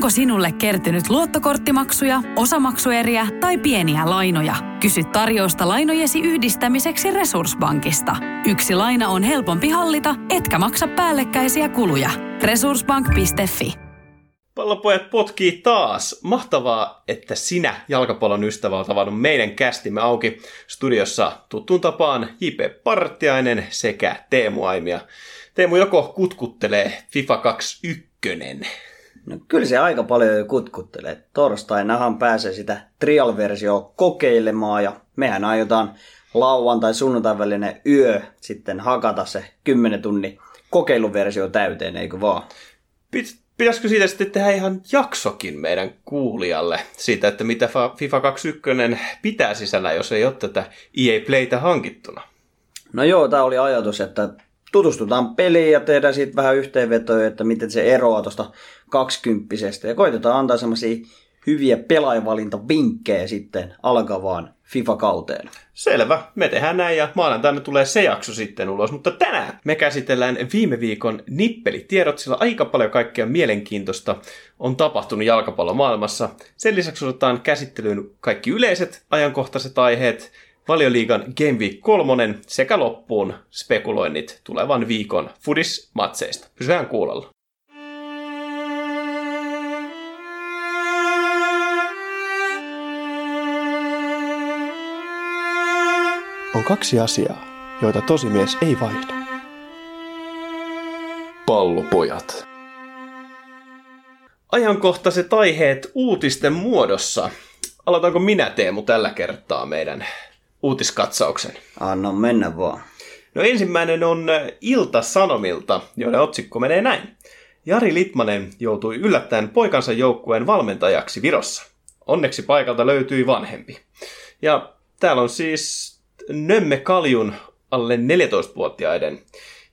Onko sinulle kertynyt luottokorttimaksuja, osamaksueriä tai pieniä lainoja? Kysy tarjousta lainojesi yhdistämiseksi Resurssbankista. Yksi laina on helpompi hallita, etkä maksa päällekkäisiä kuluja. Resurssbank.fi Pallopojat potkii taas. Mahtavaa, että sinä, jalkapallon ystävä, olet avannut meidän kästimme auki. Studiossa tuttuun tapaan J.P. Partiainen sekä Teemu Aimia. Teemu joko kutkuttelee FIFA 21. No kyllä se aika paljon jo kutkuttelee. Torstainahan pääsee sitä trial-versiota kokeilemaan ja mehän aiotaan lauantai sunnuntai välinen yö sitten hakata se 10 tunnin kokeiluversio täyteen, eikö vaan? Pitäisikö siitä sitten tehdä ihan jaksokin meidän kuulijalle siitä, että mitä FIFA 21 pitää sisällä, jos ei ole tätä EA Playtä hankittuna? No joo, tämä oli ajatus, että tutustutaan peliin ja tehdään siitä vähän yhteenvetoja, että miten se eroaa tuosta kaksikymppisestä. Ja koitetaan antaa semmoisia hyviä pelaajavalintavinkkejä sitten alkavaan FIFA-kauteen. Selvä, me tehdään näin ja maanantaina tulee se jakso sitten ulos, mutta tänään me käsitellään viime viikon nippelitiedot, sillä aika paljon kaikkea mielenkiintoista on tapahtunut jalkapallomaailmassa. Sen lisäksi otetaan käsittelyyn kaikki yleiset ajankohtaiset aiheet, Valioliigan Game Week 3 sekä loppuun spekuloinnit tulevan viikon Fudis-matseista. Pysyään kuulolla. On kaksi asiaa, joita tosimies ei vaihda. Pallopojat. Ajankohtaiset aiheet uutisten muodossa. Aloitanko minä Teemu tällä kertaa meidän uutiskatsauksen. Anna mennä vaan. No ensimmäinen on Ilta-Sanomilta, joiden otsikko menee näin. Jari Litmanen joutui yllättäen poikansa joukkueen valmentajaksi Virossa. Onneksi paikalta löytyi vanhempi. Ja täällä on siis Nömme Kaljun alle 14-vuotiaiden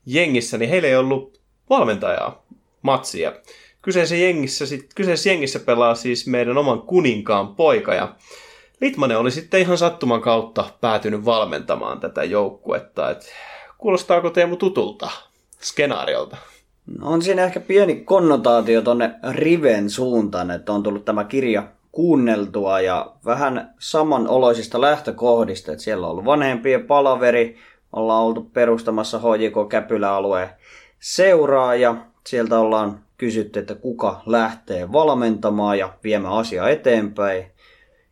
jengissä, niin heillä ei ollut valmentajaa matsia. Kyseisessä jengissä, kyseisessä jengissä pelaa siis meidän oman kuninkaan poika ja Litmanen oli sitten ihan sattuman kautta päätynyt valmentamaan tätä joukkuetta. Et kuulostaako Teemu tutulta skenaariolta? No on siinä ehkä pieni konnotaatio tonne Riven suuntaan, että on tullut tämä kirja kuunneltua ja vähän samanoloisista lähtökohdista, että siellä on ollut vanhempien palaveri, ollaan oltu perustamassa HJK Käpylä-alueen seuraa ja sieltä ollaan kysytty, että kuka lähtee valmentamaan ja viemään asiaa eteenpäin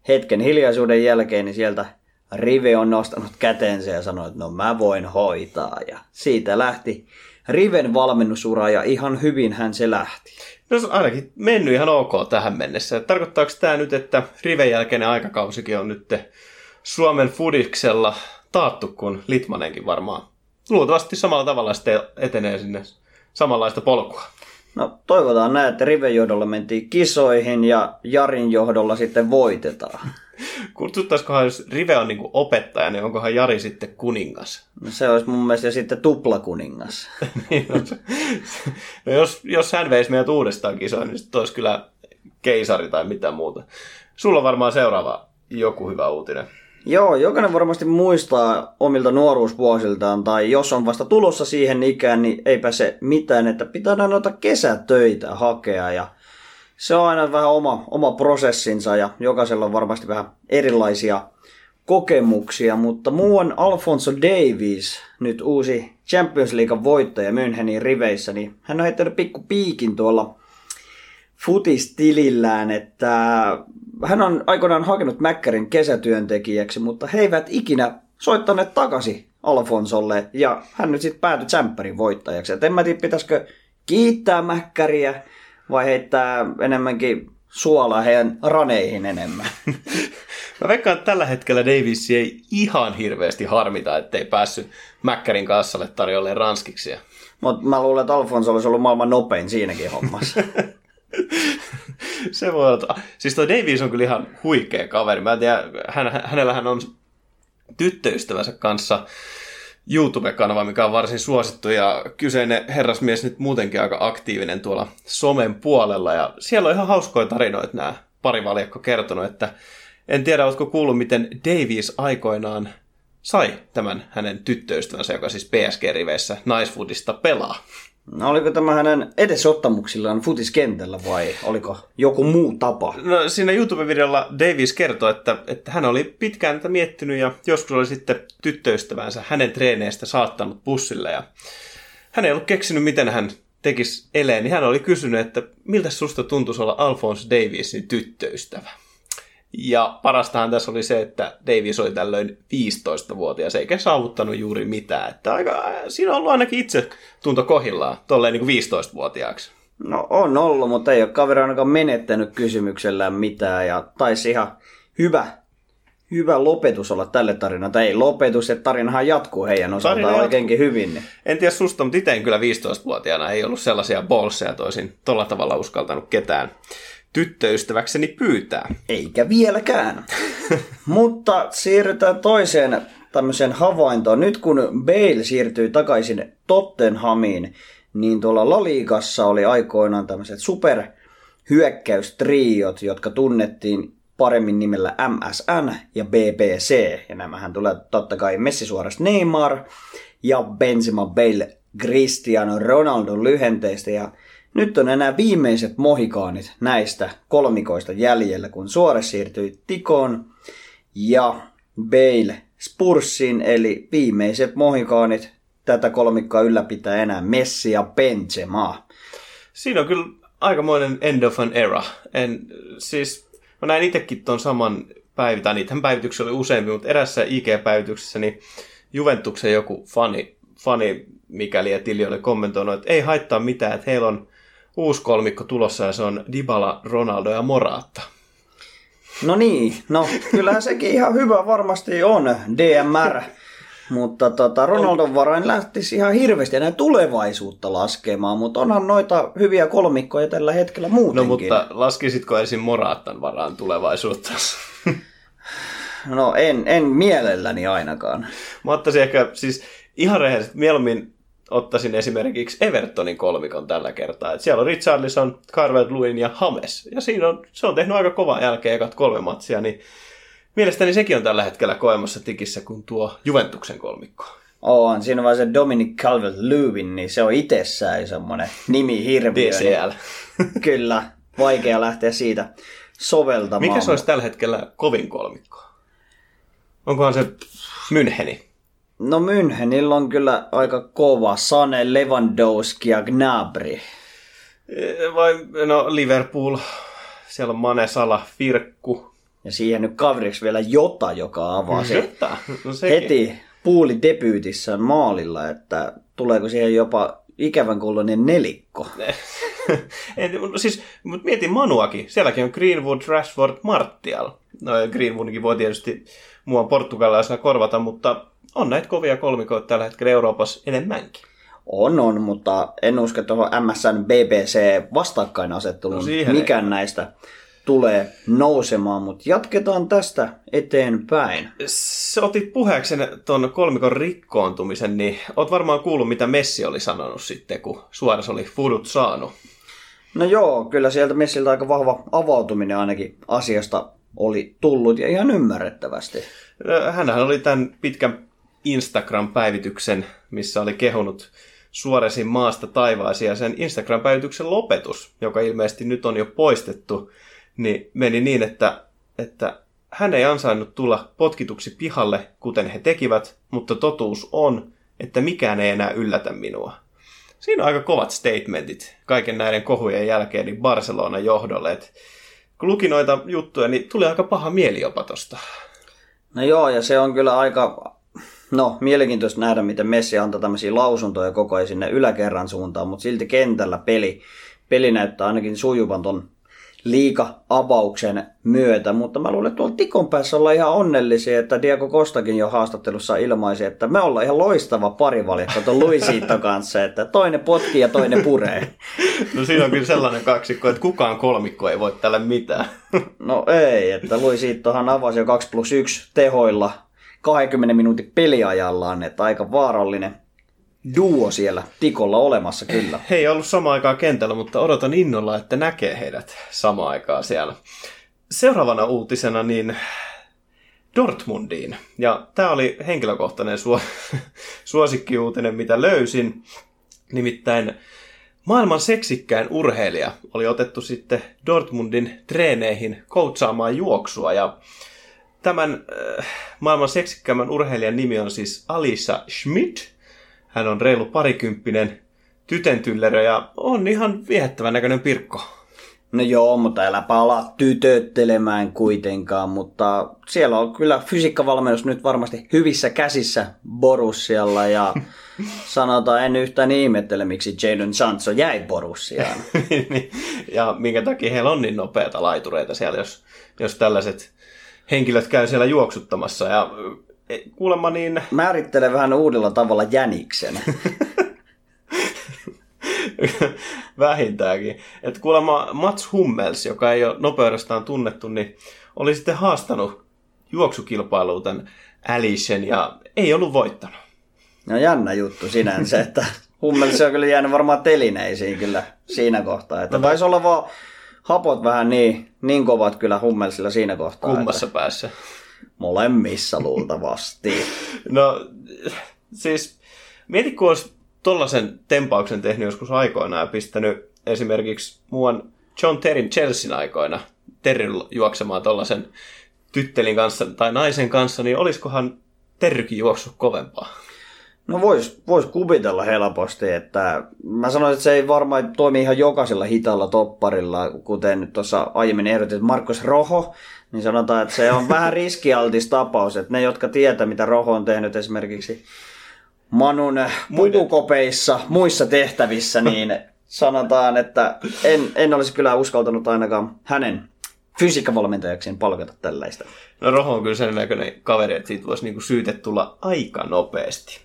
hetken hiljaisuuden jälkeen, niin sieltä Rive on nostanut kätensä ja sanoi, että no mä voin hoitaa. Ja siitä lähti Riven valmennusura ja ihan hyvin hän se lähti. No se on ainakin mennyt ihan ok tähän mennessä. Tarkoittaako tämä nyt, että Riven jälkeinen aikakausikin on nyt Suomen fudiksella taattu kuin Litmanenkin varmaan? Luultavasti samalla tavalla sitten etenee sinne samanlaista polkua. No toivotaan näin, että Riven johdolla mentiin kisoihin ja Jarin johdolla sitten voitetaan. Kutsuttaisikohan, jos Rive on niin opettaja, niin onkohan Jari sitten kuningas? No se olisi mun mielestä sitten tuplakuningas. niin, no, no jos, jos hän veisi meidät uudestaan kisoihin, niin sitten olisi kyllä keisari tai mitä muuta. Sulla on varmaan seuraava joku hyvä uutinen. Joo, jokainen varmasti muistaa omilta nuoruusvuosiltaan, tai jos on vasta tulossa siihen ikään, niin eipä se mitään, että pitää noita kesätöitä hakea, ja se on aina vähän oma, oma prosessinsa, ja jokaisella on varmasti vähän erilaisia kokemuksia, mutta muu on Alfonso Davies, nyt uusi Champions League voittaja Münchenin riveissä, niin hän on heittänyt pikku piikin tuolla futistilillään, että hän on aikoinaan hakenut Mäkkärin kesätyöntekijäksi, mutta he eivät ikinä soittaneet takaisin Alfonsolle ja hän nyt sitten päätyi Tsemppärin voittajaksi. Et en mä tiedä, pitäisikö kiittää Mäkkäriä vai heittää enemmänkin suolaa heidän raneihin enemmän. Mä veikkaan, että tällä hetkellä Davis ei ihan hirveästi harmita, ettei päässyt Mäkkärin kassalle tarjolleen ranskiksi. Mutta mä luulen, että Alfonso olisi ollut maailman nopein siinäkin hommassa. se voi olla. Siis toi Davies on kyllä ihan huikea kaveri. Mä en tiedä, hän, hänellähän on tyttöystävänsä kanssa YouTube-kanava, mikä on varsin suosittu ja kyseinen herrasmies nyt muutenkin aika aktiivinen tuolla somen puolella ja siellä on ihan hauskoja tarinoita nämä pari valjakko kertonut, että en tiedä, oletko kuullut, miten Davies aikoinaan sai tämän hänen tyttöystävänsä, joka siis PSG-riveissä Nicewoodista pelaa. No oliko tämä hänen edesottamuksillaan futiskentällä vai oliko joku muu tapa? No, siinä YouTube-videolla Davis kertoi, että, että hän oli pitkään tätä miettinyt ja joskus oli sitten tyttöystävänsä hänen treeneistä saattanut bussille ja hän ei ollut keksinyt, miten hän tekisi eleen, niin hän oli kysynyt, että miltä susta tuntuisi olla Alphonse Davisin tyttöystävä. Ja parastahan tässä oli se, että Davis oli tällöin 15-vuotias eikä saavuttanut juuri mitään. Että aika, siinä on ollut ainakin itse tunto kohillaan, tolleen niin kuin 15-vuotiaaksi. No on ollut, mutta ei ole kaveri ainakaan menettänyt kysymyksellään mitään ja taisi ihan hyvä, hyvä lopetus olla tälle tarinalle. Tai ei lopetus, että tarinahan jatkuu heidän osaltaan Tarina oikeinkin hyvin. Niin. En tiedä susta, mutta itse kyllä 15-vuotiaana ei ollut sellaisia bolseja toisin tolla tavalla uskaltanut ketään tyttöystäväkseni pyytää. Eikä vieläkään. Mutta siirrytään toiseen tämmöiseen havaintoon. Nyt kun Bale siirtyi takaisin Tottenhamiin, niin tuolla La Ligassa oli aikoinaan tämmöiset superhyökkäystriot, jotka tunnettiin paremmin nimellä MSN ja BBC. Ja nämähän tulee totta kai Messi suorasta Neymar ja Benzema Bale Cristiano Ronaldo lyhenteistä. Ja nyt on enää viimeiset mohikaanit näistä kolmikoista jäljellä, kun Suores siirtyi Tikoon ja Bale Spursiin, eli viimeiset mohikaanit tätä kolmikkoa ylläpitää enää Messi ja Benzema. Siinä on kyllä aikamoinen end of an era. En, siis mä näin itsekin ton saman päivitän, niitähän päivityksiä oli useampi, mutta erässä IG-päivityksessä niin Juventuksen joku fani, fani mikäli ja Tili oli kommentoinut, että ei haittaa mitään, että heillä on uusi kolmikko tulossa ja se on Dybala, Ronaldo ja Morata. No niin, no kyllähän sekin ihan hyvä varmasti on, DMR. Mutta tota, Ronaldon varain lähtisi ihan hirveästi enää tulevaisuutta laskemaan, mutta onhan noita hyviä kolmikkoja tällä hetkellä muutenkin. No mutta laskisitko ensin Moraattan varaan tulevaisuutta? No en, en mielelläni ainakaan. Mä ottaisin ehkä, siis ihan rehellisesti, mieluummin ottaisin esimerkiksi Evertonin kolmikon tällä kertaa. Et siellä on Richarlison, Carvel Lewin ja Hames. Ja siinä on, se on tehnyt aika kovaa jälkeen ekat kolme matsia, niin mielestäni sekin on tällä hetkellä koemassa tikissä kuin tuo Juventuksen kolmikko. On, siinä on vaan se Dominic Calvert-Lewin, niin se on itsessään semmoinen nimi hirviö. DCL. Niin, kyllä, vaikea lähteä siitä soveltamaan. Mikä se olisi tällä hetkellä kovin kolmikko? Onkohan se Müncheni? No Münchenillä on kyllä aika kova. Sane, Lewandowski ja Gnabry. Eh, Vai no Liverpool, siellä on Mane, Sala, Firkku. Ja siihen nyt kaveriksi vielä Jota, joka avasi Jota, no sekin. heti puuli debyytissään maalilla, että tuleeko siihen jopa ikävän kuuloinen nelikko. en, no siis, mutta mietin Manuakin. Sielläkin on Greenwood, Rashford, Martial. No Greenwoodkin voi tietysti mua portugalaisena korvata, mutta on näitä kovia kolmikoita tällä hetkellä Euroopassa enemmänkin. On, on, mutta en usko tuohon MSN BBC vastakkainasetteluun No no mikään näistä tulee nousemaan, mutta jatketaan tästä eteenpäin. Sä otit puheeksi tuon kolmikon rikkoontumisen, niin oot varmaan kuullut, mitä Messi oli sanonut sitten, kun Suores oli fudut saanut. No joo, kyllä sieltä Messiltä aika vahva avautuminen ainakin asiasta oli tullut ja ihan ymmärrettävästi. Hänhän oli tämän pitkän Instagram-päivityksen, missä oli kehunut Suoresin maasta taivaisia. Ja sen Instagram-päivityksen lopetus, joka ilmeisesti nyt on jo poistettu, niin meni niin, että, että hän ei ansainnut tulla potkituksi pihalle, kuten he tekivät, mutta totuus on, että mikään ei enää yllätä minua. Siinä on aika kovat statementit kaiken näiden kohujen jälkeen niin Barcelonan johdolle. Et kun luki noita juttuja, niin tuli aika paha mieli jopa tosta. No joo, ja se on kyllä aika no, mielenkiintoista nähdä, miten Messi antaa tämmöisiä lausuntoja koko ajan sinne yläkerran suuntaan, mutta silti kentällä peli, peli näyttää ainakin sujuvan ton liika-avauksen myötä, mutta mä luulen, että tuolla Tikon päässä ollaan ihan onnellisia, että Diego Kostakin jo haastattelussa ilmaisi, että me ollaan ihan loistava parivaljakko tuon Luisito kanssa, että toinen potki ja toinen puree. No siinä on kyllä sellainen kaksikko, että kukaan kolmikko ei voi tälle mitään. No ei, että Luisittohan avasi jo 2 plus 1 tehoilla 20 minuutin peliajallaan, että aika vaarallinen duo siellä tikolla olemassa kyllä. He ei ollut samaan aikaan kentällä, mutta odotan innolla, että näkee heidät samaan aikaan siellä. Seuraavana uutisena niin Dortmundiin. Ja tämä oli henkilökohtainen suo- suosikkiuutinen, mitä löysin. Nimittäin maailman seksikkäin urheilija oli otettu sitten Dortmundin treeneihin coachaamaan juoksua ja tämän äh, maailman seksikkäimmän urheilijan nimi on siis Alisa Schmidt. Hän on reilu parikymppinen tytentyllerö ja on ihan viehättävän näköinen pirkko. No joo, mutta älä palaa tytöttelemään kuitenkaan, mutta siellä on kyllä fysiikkavalmennus nyt varmasti hyvissä käsissä Borussialla ja sanotaan en yhtään ihmettele, miksi Jadon Sancho jäi Borussiaan. Niin, ja minkä takia heillä on niin nopeita laitureita siellä, jos, jos tällaiset henkilöt käy siellä juoksuttamassa. Ja e, kuulemma niin... Määrittelee vähän uudella tavalla jäniksen. Vähintäänkin. Että kuulemma Mats Hummels, joka ei ole nopeudestaan tunnettu, niin oli sitten haastanut juoksukilpailuun tämän Alisen ja ei ollut voittanut. No jännä juttu sinänsä, että Hummels on kyllä jäänyt varmaan telineisiin kyllä siinä kohtaa. Että taisi olla vaan hapot vähän niin, niin kovat kyllä Hummelsilla siinä kohtaa. Kummassa että päässä? Molemmissa luultavasti. no siis mieti, kun olisi tollaisen tempauksen tehnyt joskus aikoinaan ja pistänyt esimerkiksi muuan John Terryn Chelsean aikoina Terry juoksemaan tollaisen tyttelin kanssa tai naisen kanssa, niin olisikohan Terrykin juossut kovempaa? No vois, vois kuvitella helposti, että mä sanoisin, että se ei varmaan toimi ihan jokaisella hitalla topparilla, kuten tuossa aiemmin ehdotit Markus Roho, niin sanotaan, että se on vähän riskialtis tapaus, että ne, jotka tietää, mitä Roho on tehnyt esimerkiksi Manun pukukopeissa, muissa tehtävissä, niin sanotaan, että en, en olisi kyllä uskaltanut ainakaan hänen fysiikkavalmentajakseen palkata tällaista. No Roho on kyllä sen näköinen kaveri, että siitä voisi niinku syytet tulla aika nopeasti.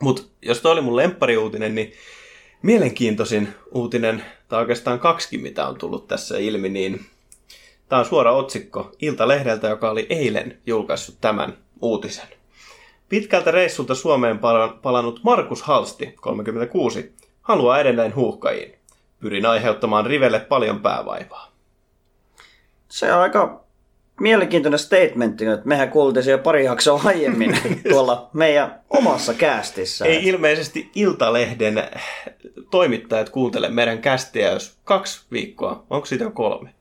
Mutta jos toi oli mun lemppariuutinen, niin mielenkiintoisin uutinen, tai oikeastaan kaksikin, mitä on tullut tässä ilmi, niin tämä on suora otsikko Iltalehdeltä, joka oli eilen julkaissut tämän uutisen. Pitkältä reissulta Suomeen palannut Markus Halsti, 36, haluaa edelleen huuhkajiin. Pyrin aiheuttamaan Rivelle paljon päävaivaa. Se on aika mielenkiintoinen statementti, että mehän kuultiin jo pari jaksoa aiemmin tuolla meidän omassa kästissä. Ei ilmeisesti Iltalehden toimittajat kuuntele meidän kästiä, jos kaksi viikkoa. Onko siitä jo kolme?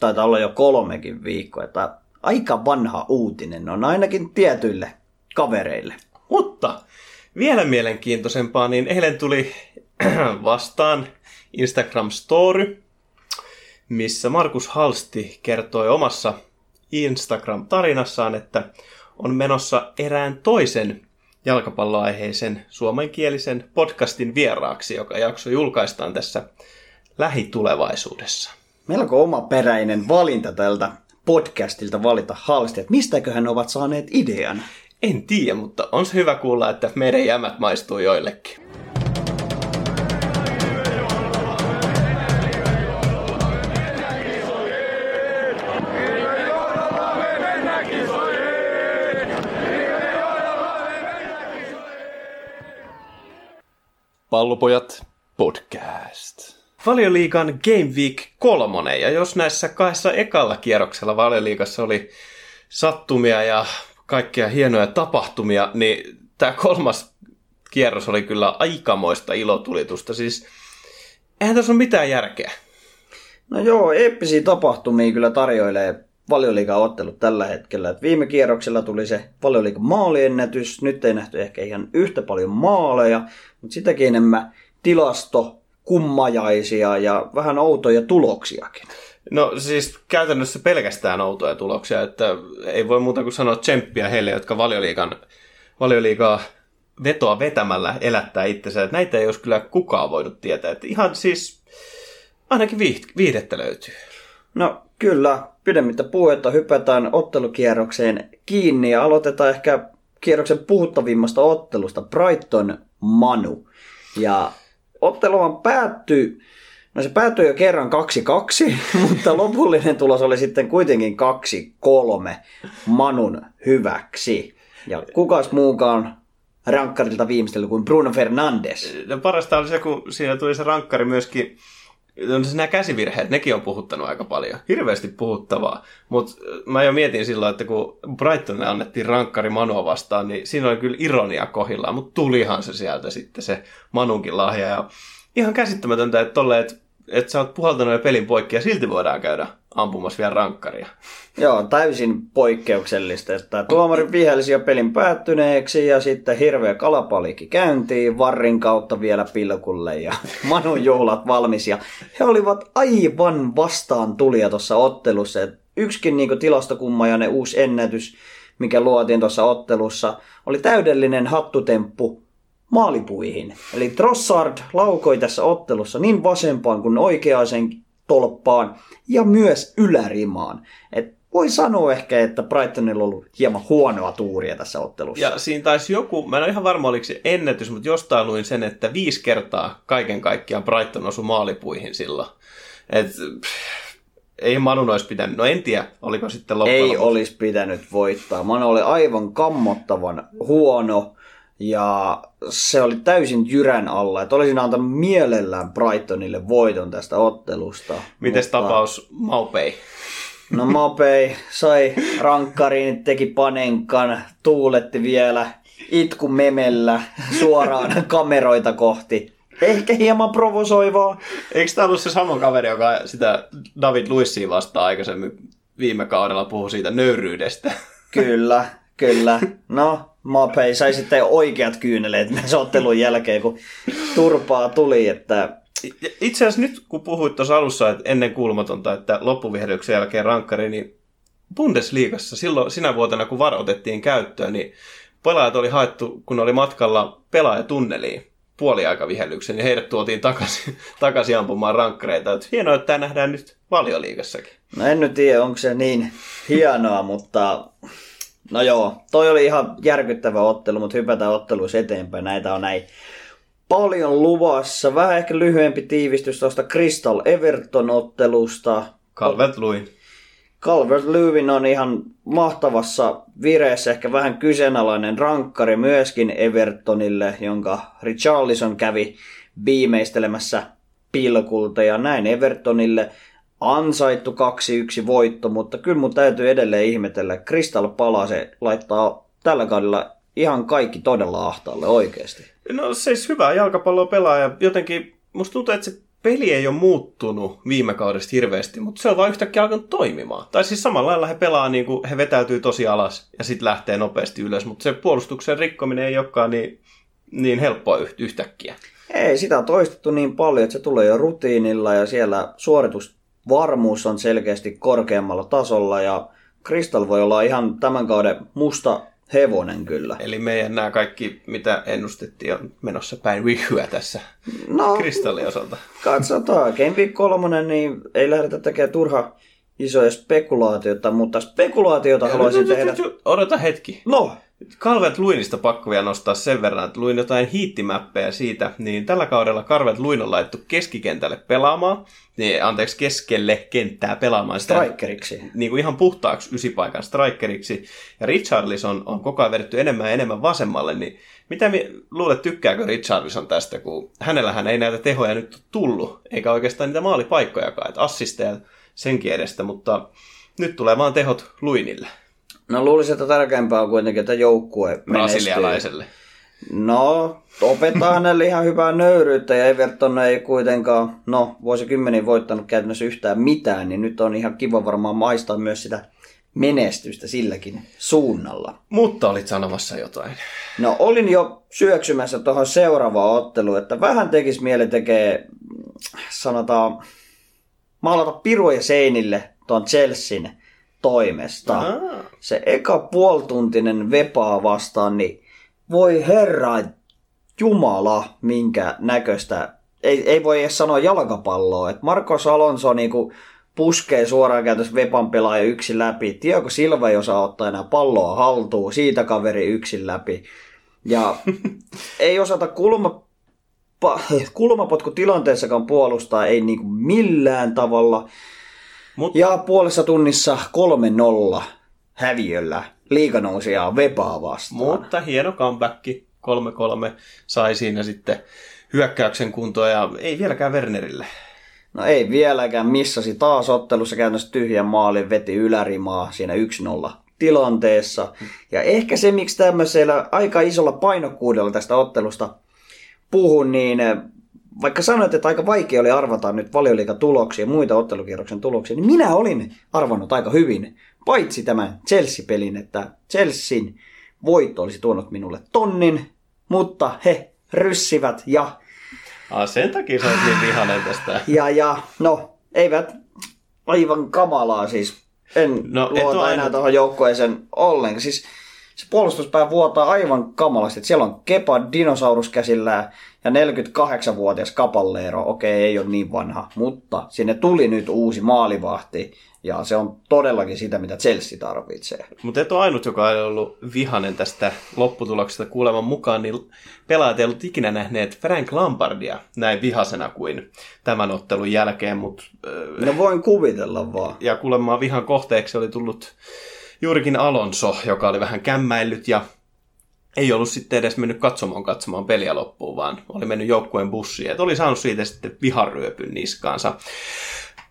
Taitaa olla jo kolmekin viikkoa. Että aika vanha uutinen on ainakin tietyille kavereille. Mutta vielä mielenkiintoisempaa, niin eilen tuli vastaan Instagram Story, missä Markus Halsti kertoi omassa Instagram-tarinassaan, että on menossa erään toisen jalkapalloaiheisen suomenkielisen podcastin vieraaksi, joka jakso julkaistaan tässä lähitulevaisuudessa. Melko oma peräinen valinta tältä podcastilta valita Halsti, että mistäköhän ovat saaneet idean? En tiedä, mutta on se hyvä kuulla, että meidän jämät maistuu joillekin. Pallopojat podcast. Valioliigan Game Week kolmonen, ja jos näissä kahdessa ekalla kierroksella Valioliigassa oli sattumia ja kaikkia hienoja tapahtumia, niin tämä kolmas kierros oli kyllä aikamoista ilotulitusta. Siis eihän tässä ole mitään järkeä. No joo, eeppisiä tapahtumia kyllä tarjoilee valioliikan ottelut tällä hetkellä. Et viime kierroksella tuli se valioliikan maaliennätys. Nyt ei nähty ehkä ihan yhtä paljon maaleja, mutta sitäkin enemmän tilasto kummajaisia ja vähän outoja tuloksiakin. No siis käytännössä pelkästään outoja tuloksia, että ei voi muuta kuin sanoa tsemppiä heille, jotka valioliikan, valioliikaa vetoa vetämällä elättää itsensä. Että näitä ei olisi kyllä kukaan voinut tietää. Että ihan siis ainakin viihdettä löytyy. No kyllä, pidemmittä puhetta hypätään ottelukierrokseen kiinni ja aloitetaan ehkä kierroksen puhuttavimmasta ottelusta, Brighton Manu. Ja otteluhan päättyy No se päättyi jo kerran 2-2, mutta lopullinen tulos oli sitten kuitenkin 2-3 Manun hyväksi. Ja kukas muukaan rankkarilta viimeistely kuin Bruno Fernandes. No parasta oli se, kun siinä tuli se rankkari myöskin nämä käsivirheet, nekin on puhuttanut aika paljon. Hirveästi puhuttavaa. Mutta mä jo mietin silloin, että kun Brightonille annettiin rankkari Manua vastaan, niin siinä oli kyllä ironia kohillaan, mutta tulihan se sieltä sitten se Manunkin lahja. Ja ihan käsittämätöntä, että tolle, että, sä oot puhaltanut jo pelin poikki ja silti voidaan käydä ampumassa vielä rankkaria. Joo, täysin poikkeuksellista, että tuomari vihelsi jo pelin päättyneeksi ja sitten hirveä kalapalikki käyntiin varrin kautta vielä pilkulle ja Manun juhlat valmis ja he olivat aivan vastaan tulija tuossa ottelussa. Et yksikin niin tilastokummajainen uusi ennätys, mikä luotiin tuossa ottelussa, oli täydellinen hattutemppu maalipuihin. Eli Trossard laukoi tässä ottelussa niin vasempaan kuin oikeaan tolppaan ja myös ylärimaan. Et voi sanoa ehkä, että Brightonilla on ollut hieman huonoa tuuria tässä ottelussa. Ja siinä taisi joku, mä en ole ihan varma oliko se ennätys, mutta jostain luin sen, että viisi kertaa kaiken kaikkiaan Brighton osui maalipuihin silloin. Et, pff, ei Manu olisi pitänyt, no en tiedä, oliko sitten loppujen Ei lopuksi. olisi pitänyt voittaa. Manu oli aivan kammottavan huono ja se oli täysin jyrän alla. Että olisin antanut mielellään Brightonille voiton tästä ottelusta. Mites Mutta- tapaus Maupei? No Mopei sai rankkarin, teki panenkan, tuuletti vielä itku memellä suoraan kameroita kohti. Ehkä hieman provosoivaa. Eikö tämä ollut se sama kaveri, joka sitä David Luissia vastaan aikaisemmin viime kaudella puhui siitä nöyryydestä? Kyllä, kyllä. No, Mopei sai sitten oikeat kyyneleet näissä ottelun jälkeen, kun turpaa tuli, että Itse asiassa nyt, kun puhuit tuossa alussa, että ennen kuulumatonta, että loppuvihdyksen jälkeen rankkari, niin Bundesliigassa silloin sinä vuotena, kun VAR otettiin käyttöön, niin pelaajat oli haettu, kun oli matkalla pelaajatunneliin puoliaikavihellyksen, niin heidät tuotiin takaisin, takaisin ampumaan rankkareita. Et hienoa, että tämä nähdään nyt valioliigassakin. No en nyt tiedä, onko se niin hienoa, mutta no joo, toi oli ihan järkyttävä ottelu, mutta hypätään otteluissa eteenpäin. Näitä on näin paljon luvassa. Vähän ehkä lyhyempi tiivistys tuosta Crystal Everton-ottelusta. Calvert Luin. Calvert Lewin on ihan mahtavassa vireessä, ehkä vähän kyseenalainen rankkari myöskin Evertonille, jonka Richarlison kävi viimeistelemässä pilkulta ja näin Evertonille ansaittu 2-1 voitto, mutta kyllä mun täytyy edelleen ihmetellä. Crystal Palace laittaa tällä kaudella ihan kaikki todella ahtaalle oikeasti. No siis hyvää jalkapalloa pelaa ja jotenkin musta tuntuu, että se peli ei ole muuttunut viime kaudesta hirveästi, mutta se on vaan yhtäkkiä alkanut toimimaan. Tai siis samalla lailla he pelaa, niin kuin he vetäytyy tosi alas ja sitten lähtee nopeasti ylös, mutta se puolustuksen rikkominen ei olekaan niin, niin helppoa yht- yhtäkkiä. Ei, sitä on toistettu niin paljon, että se tulee jo rutiinilla ja siellä suoritusvarmuus on selkeästi korkeammalla tasolla ja Crystal voi olla ihan tämän kauden musta hevonen kyllä. Eli meidän nämä kaikki, mitä ennustettiin, on menossa päin vihyä tässä No, kristallin osalta. katsotaan. Game Week 3, niin ei lähdetä tekemään turha isoja spekulaatioita, mutta spekulaatiota haluaisin tehdä. Odota hetki. No, Calvert Luinista pakko vielä nostaa sen verran, että luin jotain hiittimäppejä siitä, niin tällä kaudella Calvert Luin on laittu keskikentälle pelaamaan, niin, anteeksi, keskelle kenttää pelaamaan sitä strikeriksi. niin kuin ihan puhtaaksi ysipaikan strikeriksi, ja Richarlison on koko ajan vedetty enemmän ja enemmän vasemmalle, niin mitä mi- luulet, tykkääkö Richarlison tästä, kun hänellähän ei näitä tehoja nyt ole tullut, eikä oikeastaan niitä maalipaikkojakaan, että assisteja senkin edestä, mutta nyt tulee vaan tehot Luinille, No luulisin, että tärkeämpää on kuitenkin, että joukkue menestyy. brasilialaiselle. No, opettaa hänelle ihan hyvää nöyryyttä ja Everton ei kuitenkaan, no vuosikymmeniä voittanut käytännössä yhtään mitään, niin nyt on ihan kiva varmaan maistaa myös sitä menestystä silläkin suunnalla. Mutta olit sanomassa jotain. No olin jo syöksymässä tuohon seuraavaan otteluun, että vähän tekisi mieli tekee, sanotaan, maalata piruja seinille tuon Chelsean toimesta. Ah. Se eka puoltuntinen vepaa vastaan, niin voi herra jumala, minkä näköistä. Ei, ei voi edes sanoa jalkapalloa. Et Marcos Alonso niinku puskee suoraan käytössä Vepan pelaaja yksin läpi. Tiago Silva ei osaa ottaa enää palloa haltuun. Siitä kaveri yksin läpi. Ja ei osata kulma, pa, kulmapotku tilanteessakaan puolustaa, ei niinku millään tavalla. Mut, Ja puolessa tunnissa 3-0 häviöllä liiganousia Vepaa vastaan. mutta hieno comeback. 3-3 sai siinä sitten hyökkäyksen kuntoon ja ei vieläkään Wernerille. No ei vieläkään, missasi taas ottelussa käytännössä tyhjän maalin, veti ylärimaa siinä 1-0 tilanteessa. Ja ehkä se, miksi tämmöisellä aika isolla painokkuudella tästä ottelusta puhun, niin vaikka sanoit, että aika vaikea oli arvata nyt valioliikan tuloksia ja muita ottelukierroksen tuloksia, niin minä olin arvannut aika hyvin, paitsi tämän Chelsea-pelin, että Chelsean voitto olisi tuonut minulle tonnin, mutta he ryssivät ja... Ah, sen takia sä oot niin vihanen tästä. Ja, ja, no, eivät aivan kamalaa siis. En No, luota aina- enää tuohon joukkueeseen ollenkaan. Siis se puolustuspää vuotaa aivan kamalasti. Siellä on Kepa dinosaurus käsillään ja 48-vuotias Kapalleero. Okei, ei ole niin vanha, mutta sinne tuli nyt uusi maalivahti. Ja se on todellakin sitä, mitä Chelsea tarvitsee. Mutta et ole ainut, joka ei ollut vihanen tästä lopputuloksesta kuuleman mukaan, niin pelaajat ei ollut ikinä nähneet Frank Lampardia näin vihasena kuin tämän ottelun jälkeen, mutta No voin kuvitella vaan. ja kuulemma vihan kohteeksi oli tullut juurikin Alonso, joka oli vähän kämmäillyt ja ei ollut sitten edes mennyt katsomaan katsomaan peliä loppuun, vaan oli mennyt joukkueen bussiin. Et oli saanut siitä sitten viharyöpyn niskaansa.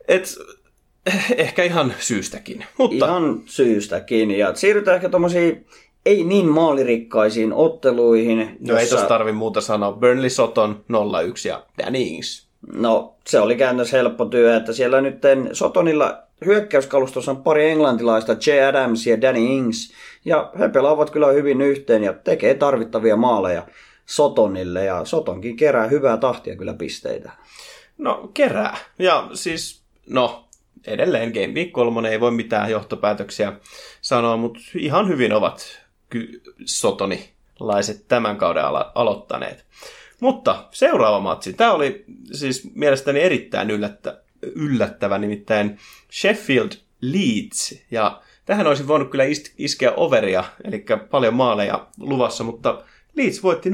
Et ehkä ihan syystäkin. Mutta Ihan syystäkin. Ja siirrytään ehkä tuommoisiin ei niin maalirikkaisiin otteluihin. no ei tosta tarvi muuta sanoa. Burnley Soton 0-1 ja Danny Ings. No, se oli käytännössä helppo työ, että siellä nyt Sotonilla hyökkäyskalustossa on pari englantilaista, J. Adams ja Danny Ings, ja he pelaavat kyllä hyvin yhteen ja tekee tarvittavia maaleja Sotonille, ja Sotonkin kerää hyvää tahtia kyllä pisteitä. No, kerää. Ja siis, no, edelleen Game Week 3 ei voi mitään johtopäätöksiä sanoa, mutta ihan hyvin ovat ky- sotonilaiset tämän kauden alo- aloittaneet. Mutta seuraava matsi, tämä oli siis mielestäni erittäin yllättä- yllättävä, nimittäin Sheffield Leeds. Ja tähän olisi voinut kyllä is- iskeä overia, eli paljon maaleja luvassa, mutta Leeds voitti 0-1.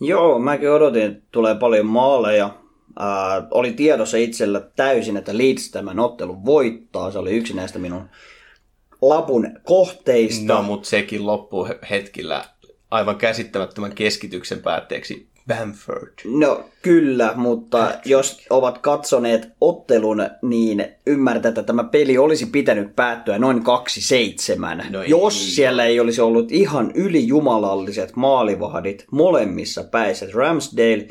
Joo, mäkin odotin, että tulee paljon maaleja. Ää, oli tiedossa itsellä täysin, että Leeds tämän ottelun voittaa. Se oli yksi näistä minun lapun kohteista. No, mutta sekin loppuu he- hetkillä aivan käsittämättömän keskityksen päätteeksi Bamford. No kyllä, mutta jos ovat katsoneet ottelun, niin ymmärtää, että tämä peli olisi pitänyt päättyä noin 2-7. No ei. jos siellä ei olisi ollut ihan ylijumalalliset maalivahdit molemmissa päissä. Ramsdale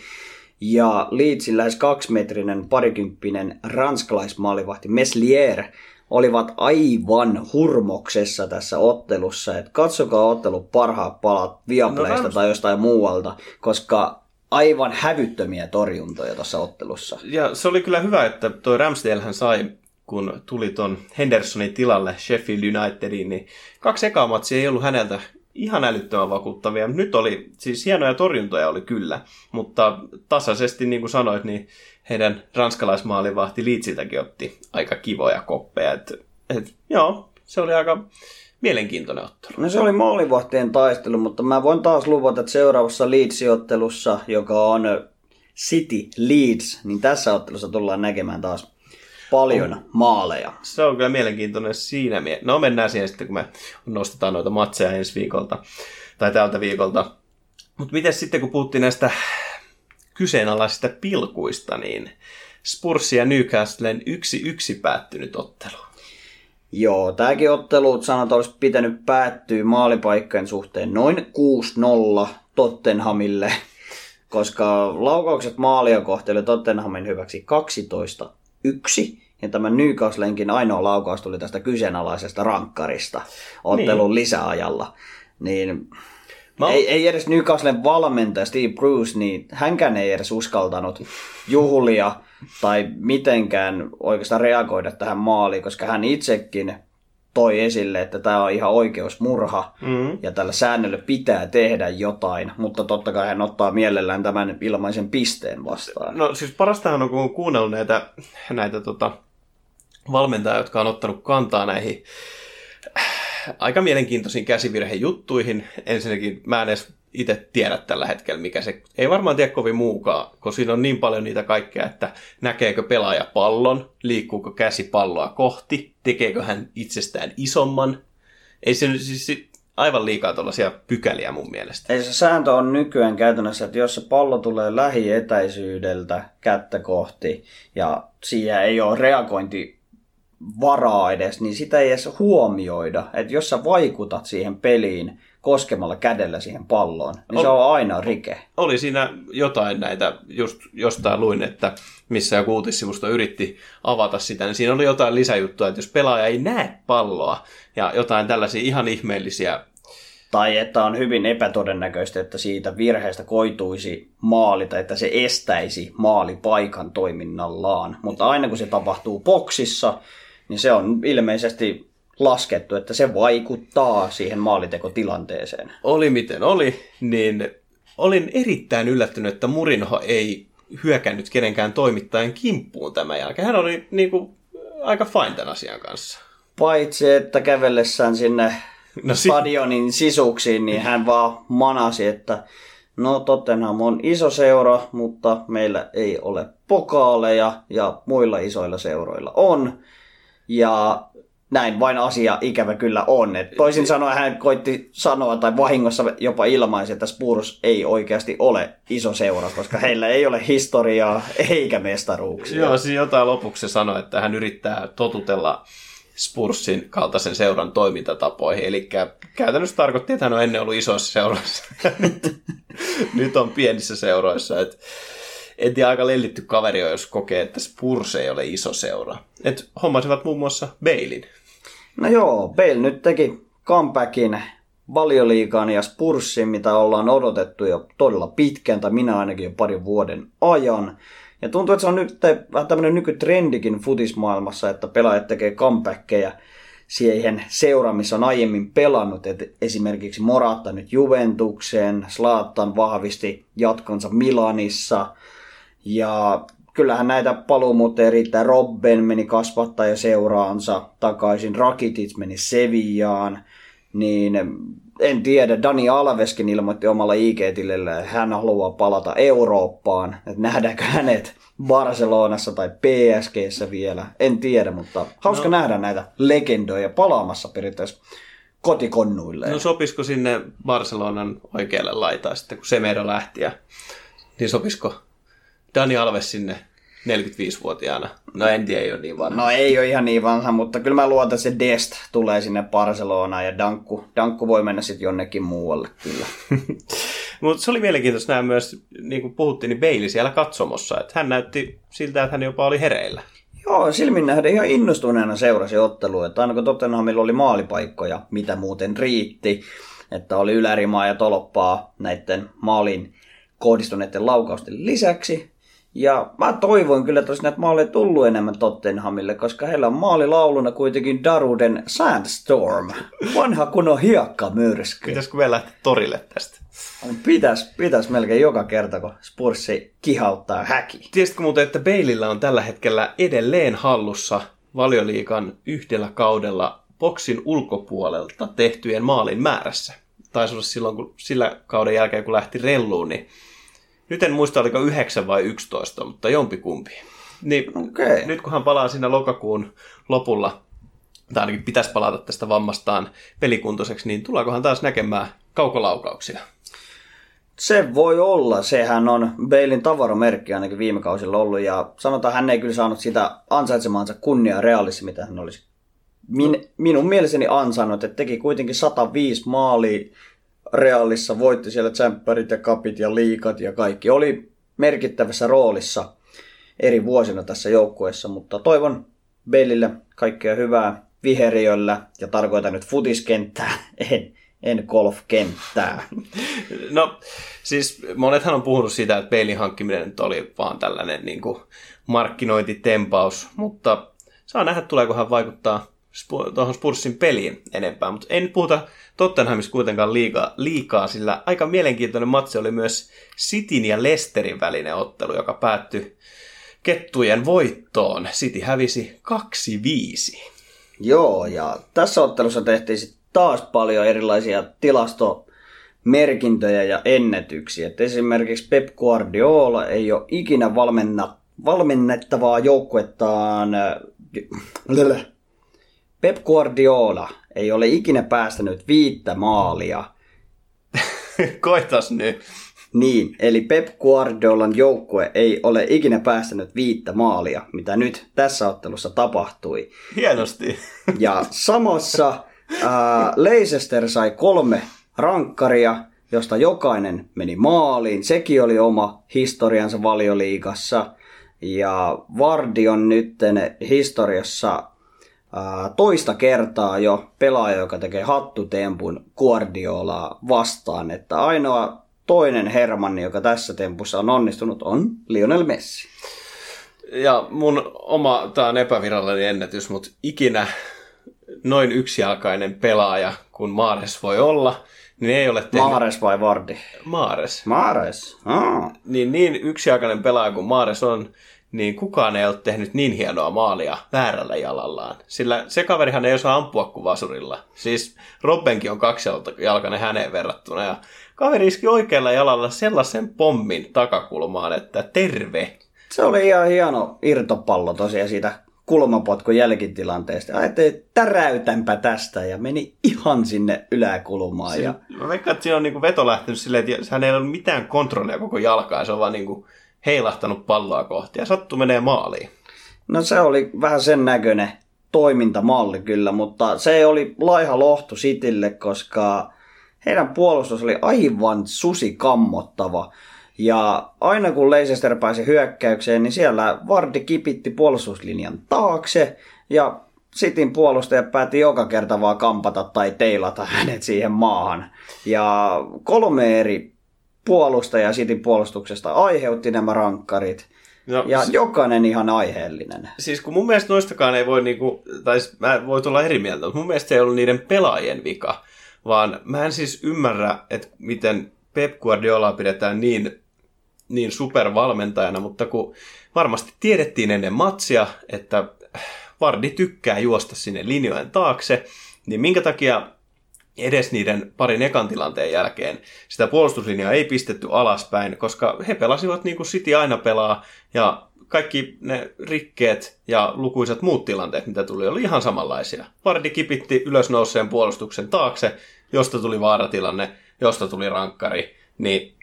ja Leedsin lähes kaksimetrinen parikymppinen ranskalaismaalivahti Meslier olivat aivan hurmoksessa tässä ottelussa. Et katsokaa ottelun parhaat palat Viaplaysta No, tai jostain muualta, koska aivan hävyttömiä torjuntoja tuossa ottelussa. Ja se oli kyllä hyvä, että toi Ramsdalehän sai, kun tuli ton Hendersonin tilalle Sheffield Unitediin, niin kaksi ekaa matsia ei ollut häneltä ihan älyttömän vakuuttavia. Nyt oli, siis hienoja torjuntoja oli kyllä, mutta tasaisesti, niin kuin sanoit, niin heidän ranskalaismaalivahti Leedsiltäkin otti aika kivoja koppeja. Et, et, joo, se oli aika mielenkiintoinen ottelu. No se oli maalivahtien taistelu, mutta mä voin taas luvata, että seuraavassa Leeds-ottelussa, joka on City Leeds, niin tässä ottelussa tullaan näkemään taas paljon maaleja. Se on kyllä mielenkiintoinen siinä mie- No mennään siihen sitten, kun me nostetaan noita matseja ensi viikolta, tai tältä viikolta. Mutta miten sitten, kun puhuttiin näistä kyseenalaisista pilkuista, niin Spurs ja Newcastlen yksi yksi päättynyt ottelu. Joo, tämäkin ottelu sanotaan olisi pitänyt päättyä maalipaikkojen suhteen noin 6-0 Tottenhamille, koska laukaukset maalia kohti oli Tottenhamin hyväksi 12-1, ja tämä Newcastlenkin ainoa laukaus tuli tästä kyseenalaisesta rankkarista ottelun niin. lisäajalla. Niin Mä- ei, ei edes Newcastlen valmentaja Steve Bruce, niin hänkään ei edes uskaltanut juhlia tai mitenkään oikeastaan reagoida tähän maaliin, koska hän itsekin toi esille, että tämä on ihan oikeusmurha Mm. ja tällä säännöllä pitää tehdä jotain, mutta totta kai hän ottaa mielellään tämän ilmaisen pisteen vastaan. No siis parastahan on, kun on kuunnellut näitä, näitä tota, valmentajia, jotka on ottanut kantaa näihin aika mielenkiintoisiin käsivirhejuttuihin. Ensinnäkin mä en edes itse tiedä tällä hetkellä, mikä se... Ei varmaan tiedä kovin muukaan, kun siinä on niin paljon niitä kaikkea, että näkeekö pelaaja pallon, liikkuuko käsi palloa kohti, tekeekö hän itsestään isomman. Ei se siis... aivan liikaa tuollaisia pykäliä mun mielestä. Ei se sääntö on nykyään käytännössä, että jos se pallo tulee lähietäisyydeltä kättä kohti ja siihen ei ole reagointi varaa edes, niin sitä ei edes huomioida. Että jos sä vaikutat siihen peliin koskemalla kädellä siihen palloon, niin se on aina rike. Oli siinä jotain näitä, just jostain luin, että missä joku uutissivusto yritti avata sitä, niin siinä oli jotain lisäjuttua, että jos pelaaja ei näe palloa ja jotain tällaisia ihan ihmeellisiä Tai että on hyvin epätodennäköistä, että siitä virheestä koituisi maali tai että se estäisi maalipaikan toiminnallaan. Mutta aina kun se tapahtuu boksissa, niin se on ilmeisesti laskettu, että se vaikuttaa siihen maalitekotilanteeseen. oli miten oli, niin olin erittäin yllättynyt, että Murinho ei hyökännyt kenenkään toimittajan kimppuun tämän jälkeen. Hän oli niin kuin, aika fine tämän asian kanssa. Paitsi, että kävellessään sinne No si- stadionin sisuksiin, niin hän vaan manasi, että no Tottenham on iso seura, mutta meillä ei ole pokaaleja ja muilla isoilla seuroilla on. Ja näin vain asia ikävä kyllä on. Et toisin sanoen hän koitti sanoa tai vahingossa jopa ilmaisi, että Spurs ei oikeasti ole iso seura, koska heillä ei ole historiaa eikä mestaruuksia. Joo, siis jotain lopuksi sanoi, että hän yrittää totutella Spursin kaltaisen seuran toimintatapoihin. Eli käytännössä tarkoitti, että hän on ennen ollut isoissa seuroissa. nyt, nyt on pienissä seuroissa. Et, en tiedä, aika lellitty kaveri on, jos kokee, että Spurs ei ole iso seura. Et hommasivat muun muassa Bailin. No joo, Bale nyt teki comebackin valioliigaan ja Spurssiin, mitä ollaan odotettu jo todella pitkään, tai minä ainakin jo parin vuoden ajan. Ja tuntuu, että se on nyt vähän tämmöinen nykytrendikin futismaailmassa, että pelaajat tekee comebackkejä siihen seuraan, missä on aiemmin pelannut. Et esimerkiksi Morata nyt Juventukseen, Slaattan vahvisti jatkonsa Milanissa. Ja kyllähän näitä paluumuutteja riittää. Robben meni kasvattaja seuraansa takaisin, Rakitic meni Sevillaan. Niin en tiedä, Dani Alveskin ilmoitti omalla IG-tilillä, että hän haluaa palata Eurooppaan. Että nähdäänkö hänet Barcelonassa tai PSGssä vielä, en tiedä, mutta hauska no. nähdä näitä legendoja palaamassa periaatteessa kotikonnuilleen. No sopisiko sinne Barcelonan oikealle laitaa sitten, kun Semedo lähti? Ja, niin sopisiko Dani Alves sinne 45-vuotiaana? No en tiedä, ei ole niin vanha. No ei ole ihan niin vanha, mutta kyllä mä luotan, että se Dest tulee sinne Barcelonaan ja Dankku, Dankku voi mennä sitten jonnekin muualle kyllä. Mutta se oli mielenkiintoista nähdä myös, niin kuin puhuttiin, niin Bailey siellä katsomossa. Että hän näytti siltä, että hän jopa oli hereillä. Joo, silmin nähden ihan innostuneena seurasi ottelua, että aina kun Tottenhamilla oli maalipaikkoja, mitä muuten riitti, että oli ylärimaa ja tolppaa näiden maalin kohdistuneiden laukausten lisäksi. Ja mä toivoin kyllä, että olisi näitä maaleja tullut enemmän Tottenhamille, koska heillä on maalilauluna kuitenkin Daruden Sandstorm. Vanha kun on hiekka myrsky. Pitäisikö vielä lähteä torille tästä? Pitäis, pitäis melkein joka kerta, kun Spurssi kihauttaa häki. Tiesitkö muuten, että Beilillä on tällä hetkellä edelleen hallussa valioliikan yhdellä kaudella boksin ulkopuolelta tehtyjen maalin määrässä? Taisi olla silloin, kun, sillä kauden jälkeen, kun lähti relluun, niin nyt en muista, oliko 9 vai 11, mutta jompikumpi. Niin Okei. nyt kun hän palaa siinä lokakuun lopulla, tai ainakin pitäisi palata tästä vammastaan pelikuntoiseksi, niin tullaankohan taas näkemään kaukolaukauksia? Se voi olla. Sehän on Bailin tavaramerkki ainakin viime kausilla ollut. Ja sanotaan, hän ei kyllä saanut sitä ansaitsemaansa kunnia realissa, mitä hän olisi min, minun mielessäni ansainnut. Että teki kuitenkin 105 maalia Realissa, voitti siellä tsemppärit ja kapit ja liikat ja kaikki. Oli merkittävässä roolissa eri vuosina tässä joukkueessa, mutta toivon Baleille kaikkea hyvää viheriöllä ja tarkoitan nyt futiskenttää, en, en golfkenttää. No, siis monethan on puhunut siitä, että peilin hankkiminen nyt oli vaan tällainen niin kuin markkinointitempaus, mutta saa nähdä, tuleeko hän vaikuttaa tuohon Spursin peliin enempää, mutta nyt puhuta Tottenhamista kuitenkaan liikaa, liikaa, sillä aika mielenkiintoinen matsi oli myös Cityn ja Lesterin välinen ottelu, joka päättyi kettujen voittoon. City hävisi 2-5. Joo, ja tässä ottelussa tehtiin sit taas paljon erilaisia tilastomerkintöjä ja ennätyksiä. Et esimerkiksi Pep Guardiola ei ole ikinä valmenna, valmennettavaa joukkuettaan äh, Pep Guardiola ei ole ikinä päästänyt viittä maalia. Koitas nyt. Niin, eli Pep Guardiolan joukkue ei ole ikinä päästänyt viittä maalia, mitä nyt tässä ottelussa tapahtui. Hienosti. Ja samassa ää, Leicester sai kolme rankkaria, josta jokainen meni maaliin. Sekin oli oma historiansa valioliigassa. Ja Vardi on nyt historiassa toista kertaa jo pelaaja, joka tekee hattutempun Guardiolaa vastaan. Että ainoa toinen Hermanni, joka tässä tempussa on onnistunut, on Lionel Messi. Ja mun oma, tää on epävirallinen ennätys, mutta ikinä noin yksijalkainen pelaaja, kun Maares voi olla, niin ei ole tehnyt... Maares vai Vardi? Maares. Maares. Ah. Niin, niin yksijalkainen pelaaja kuin Maares on, niin kukaan ei ole tehnyt niin hienoa maalia väärällä jalallaan. Sillä se kaverihan ei osaa ampua kuin vasurilla. Siis Robbenkin on kaksijalkainen häneen verrattuna. Ja kaveri iski oikealla jalalla sellaisen pommin takakulmaan, että terve. Se oli ihan hieno irtopallo tosiaan siitä kulmapotkun jälkitilanteesta. Ajattelin, että täräytänpä tästä ja meni ihan sinne yläkulmaan. Ja... Mä veikkaan, että siinä on niinku veto lähtenyt silleen, että hän ei ollut mitään kontrollia koko jalkaa. Se on vaan niinku heilahtanut palloa kohti ja sattu menee maaliin. No se oli vähän sen näköinen toimintamalli kyllä, mutta se oli laiha lohtu Sitille, koska heidän puolustus oli aivan susikammottava. Ja aina kun Leicester pääsi hyökkäykseen, niin siellä Vardi kipitti puolustuslinjan taakse ja Sitin puolustaja päätti joka kerta vaan kampata tai teilata hänet siihen maahan. Ja kolme eri puolustajaa Sitin puolustuksesta aiheutti nämä rankkarit. No, Ja s- jokainen ihan aiheellinen. Siis kun mun mielestä noistakaan ei voi niinku, tai mä voi tulla eri mieltä, mutta mun mielestä se ei ollut niiden pelaajien vika, vaan mä en siis ymmärrä, että miten Pep Guardiola pidetään niin, niin supervalmentajana, mutta kun varmasti tiedettiin ennen matsia, että Vardi tykkää juosta sinne linjojen taakse, niin minkä takia edes niiden parin ekan tilanteen jälkeen sitä puolustuslinjaa ei pistetty alaspäin, koska he pelasivat niin kuin City aina pelaa, ja kaikki ne rikkeet ja lukuisat muut tilanteet, mitä tuli, oli ihan samanlaisia. Vardi kipitti ylösnouseen puolustuksen taakse, josta tuli vaaratilanne, josta tuli rankkari, niin,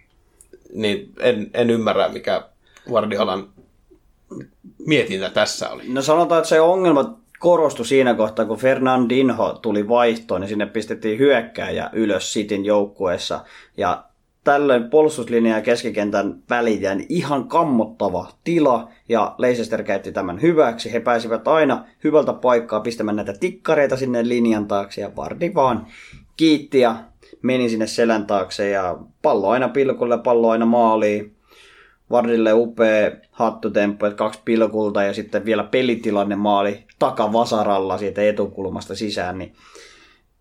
niin en, en ymmärrä, mikä Guardiolan mietintä tässä oli. No sanotaan, että se ongelma korostui siinä kohtaa, kun Fernandinho tuli vaihtoon, niin sinne pistettiin hyökkääjä ylös Sitin joukkueessa. Ja tällöin puolustuslinja ja keskikentän väliin jäi ihan kammottava tila, ja Leicester käytti tämän hyväksi. He pääsivät aina hyvältä paikkaa pistämään näitä tikkareita sinne linjan taakse, ja Vardi vaan kiitti ja meni sinne selän taakse, ja pallo aina pilkulle, pallo aina maaliin. Vardille upea hattutemppu, että kaksi pilkulta ja sitten vielä pelitilanne maali takavasaralla siitä etukulmasta sisään, niin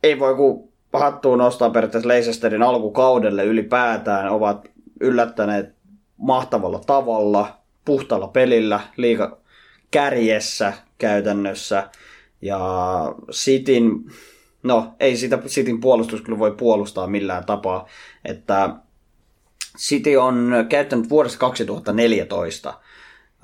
ei voi kun hattuun nostaa periaatteessa Leicesterin alkukaudelle ylipäätään, ovat yllättäneet mahtavalla tavalla, puhtalla pelillä, liiga kärjessä käytännössä, ja Sitin, no ei sitä Sitin puolustus kyllä voi puolustaa millään tapaa, että City on käyttänyt vuodesta 2014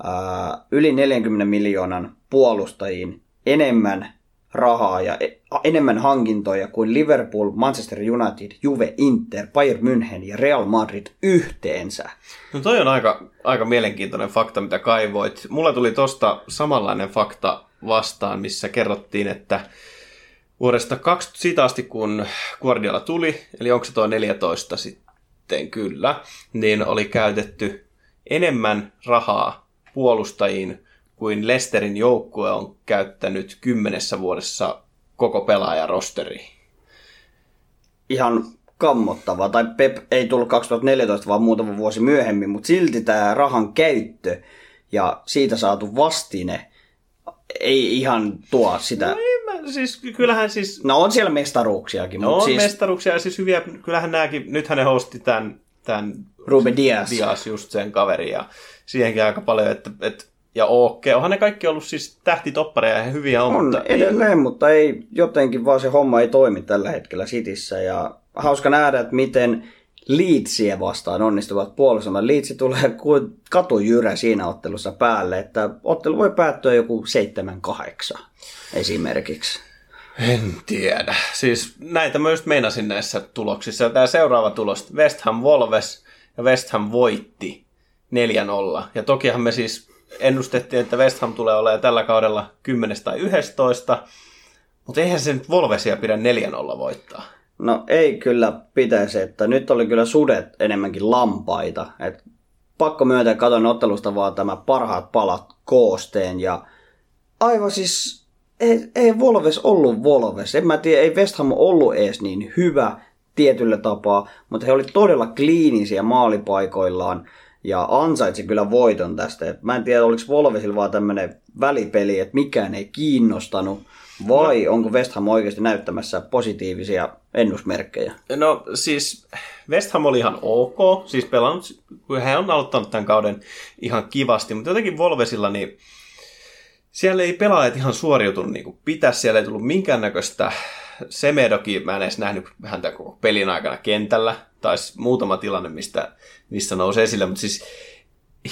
ää, yli 40 miljoonan puolustajiin enemmän rahaa ja e- enemmän hankintoja kuin Liverpool, Manchester United, Juve, Inter, Bayern München ja Real Madrid yhteensä. No toi on aika, aika mielenkiintoinen fakta, mitä kaivoit. Mulla tuli tosta samanlainen fakta vastaan, missä kerrottiin, että vuodesta 20, siitä asti kun Guardiola tuli, eli onko se tuo 14 sitten kyllä, niin oli käytetty enemmän rahaa puolustajiin kuin Lesterin joukkue on käyttänyt kymmenessä vuodessa koko pelaajarosteriin. Ihan kammottavaa. Tai Pep ei tullut 2014, vaan muutama vuosi myöhemmin, mutta silti tämä rahan käyttö ja siitä saatu vastine ei ihan tuo sitä. No, ei mä, siis, kyllähän siis No on siellä mestaruuksiakin, No mutta on siis mestaruksia ja siis hyviä, kyllähän nämäkin, nythän ne hosti tämän, tämän Ruben Dias. Dias just sen kaveri ja siihenkin aika paljon, että, että ja okei, onhan ne kaikki ollut siis tähtitoppareja ja hyviä on, On mutta ei, edelleen, mutta ei jotenkin vaan se homma ei toimi tällä hetkellä Cityssä. Ja hauska nähdä, että miten Leedsiä vastaan onnistuvat puolustamaan. Leedsi tulee kuin katujyrä siinä ottelussa päälle, että ottelu voi päättyä joku 7-8 esimerkiksi. En tiedä. Siis näitä mä just meinasin näissä tuloksissa. Tämä seuraava tulos, West Ham Wolves ja West Ham voitti 4-0. Ja tokihan me siis ennustettiin, että West Ham tulee olemaan tällä kaudella 10 tai 11. Mutta eihän se nyt Wolvesia pidä 4-0 voittaa. No ei kyllä pitäisi, että nyt oli kyllä sudet enemmänkin lampaita. Et pakko myöntää, katon ottelusta vaan tämä parhaat palat koosteen ja aivan siis ei, ei Volves ollut Volves. En mä tiedä, ei West Ham ollut edes niin hyvä tietyllä tapaa, mutta he olivat todella kliinisiä maalipaikoillaan ja ansaitsi kyllä voiton tästä. Et mä en tiedä, oliko Volvesilla vaan tämmöinen välipeli, että mikään ei kiinnostanut, vai no. onko West Ham oikeasti näyttämässä positiivisia ennusmerkkejä? No siis West Ham oli ihan ok, siis pelannut, kun he on aloittanut tämän kauden ihan kivasti, mutta jotenkin Volvesilla niin siellä ei pelaajat ihan suoriutunut niin kuin pitäisi, siellä ei tullut minkäännäköistä Semedoki, mä en edes nähnyt häntä koko pelin aikana kentällä, tai muutama tilanne, mistä, missä nousi esille, mutta siis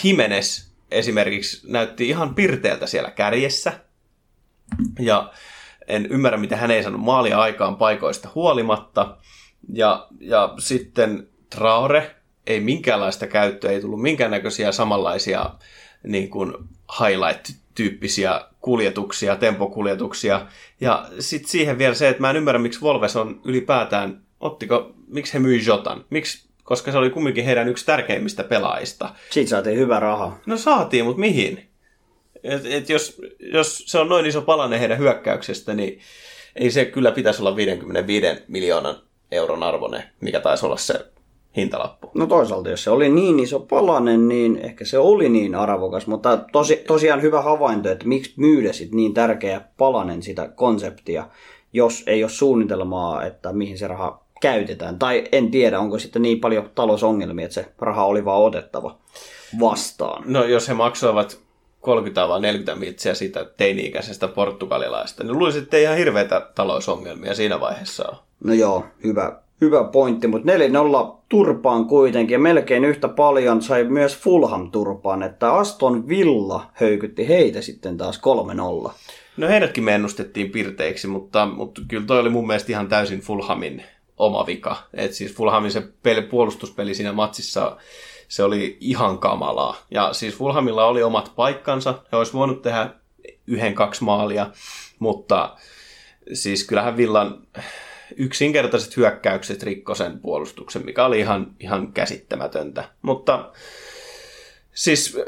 Jimenez esimerkiksi näytti ihan pirteältä siellä kärjessä, ja en ymmärrä, miten hän ei saanut maalia aikaan paikoista huolimatta, ja, ja sitten Traore, ei minkäänlaista käyttöä, ei tullut minkäännäköisiä samanlaisia niin kuin highlight-tyyppisiä kuljetuksia, tempokuljetuksia. Ja sitten siihen vielä se, että mä en ymmärrä, miksi Volves on ylipäätään, ottiko, miksi he myi Jotan? Miksi, koska se oli kumminkin heidän yksi tärkeimmistä pelaajista. Siitä saatiin hyvä raha. No saatiin, mutta mihin? Et, et jos, jos se on noin iso palanen heidän hyökkäyksestä, niin ei se kyllä pitäisi olla 55 miljoonan euron arvoinen, mikä taisi olla se hintalappu. No toisaalta, jos se oli niin iso palanen, niin ehkä se oli niin arvokas, mutta tosi, tosiaan hyvä havainto, että miksi myydä sit niin tärkeä palanen sitä konseptia, jos ei ole suunnitelmaa, että mihin se raha käytetään. Tai en tiedä, onko sitten niin paljon talousongelmia, että se raha oli vaan otettava vastaan. No jos he maksoivat 30 vai 40 mitsiä siitä teini-ikäisestä portugalilaista, niin luulisin, että ei ihan hirveitä talousongelmia siinä vaiheessa ole. No joo, hyvä, hyvä pointti, mutta 4-0 turpaan kuitenkin ja melkein yhtä paljon sai myös Fulham turpaan, että Aston Villa höykytti heitä sitten taas 3-0. No heidätkin me ennustettiin pirteiksi, mutta, mutta kyllä toi oli mun mielestä ihan täysin Fulhamin oma vika. Et siis Fulhamin se peli, puolustuspeli siinä matsissa, se oli ihan kamalaa. Ja siis Fulhamilla oli omat paikkansa, he olisi voinut tehdä yhden, kaksi maalia, mutta siis kyllähän Villan yksinkertaiset hyökkäykset rikkosen puolustuksen, mikä oli ihan, ihan käsittämätöntä. Mutta siis,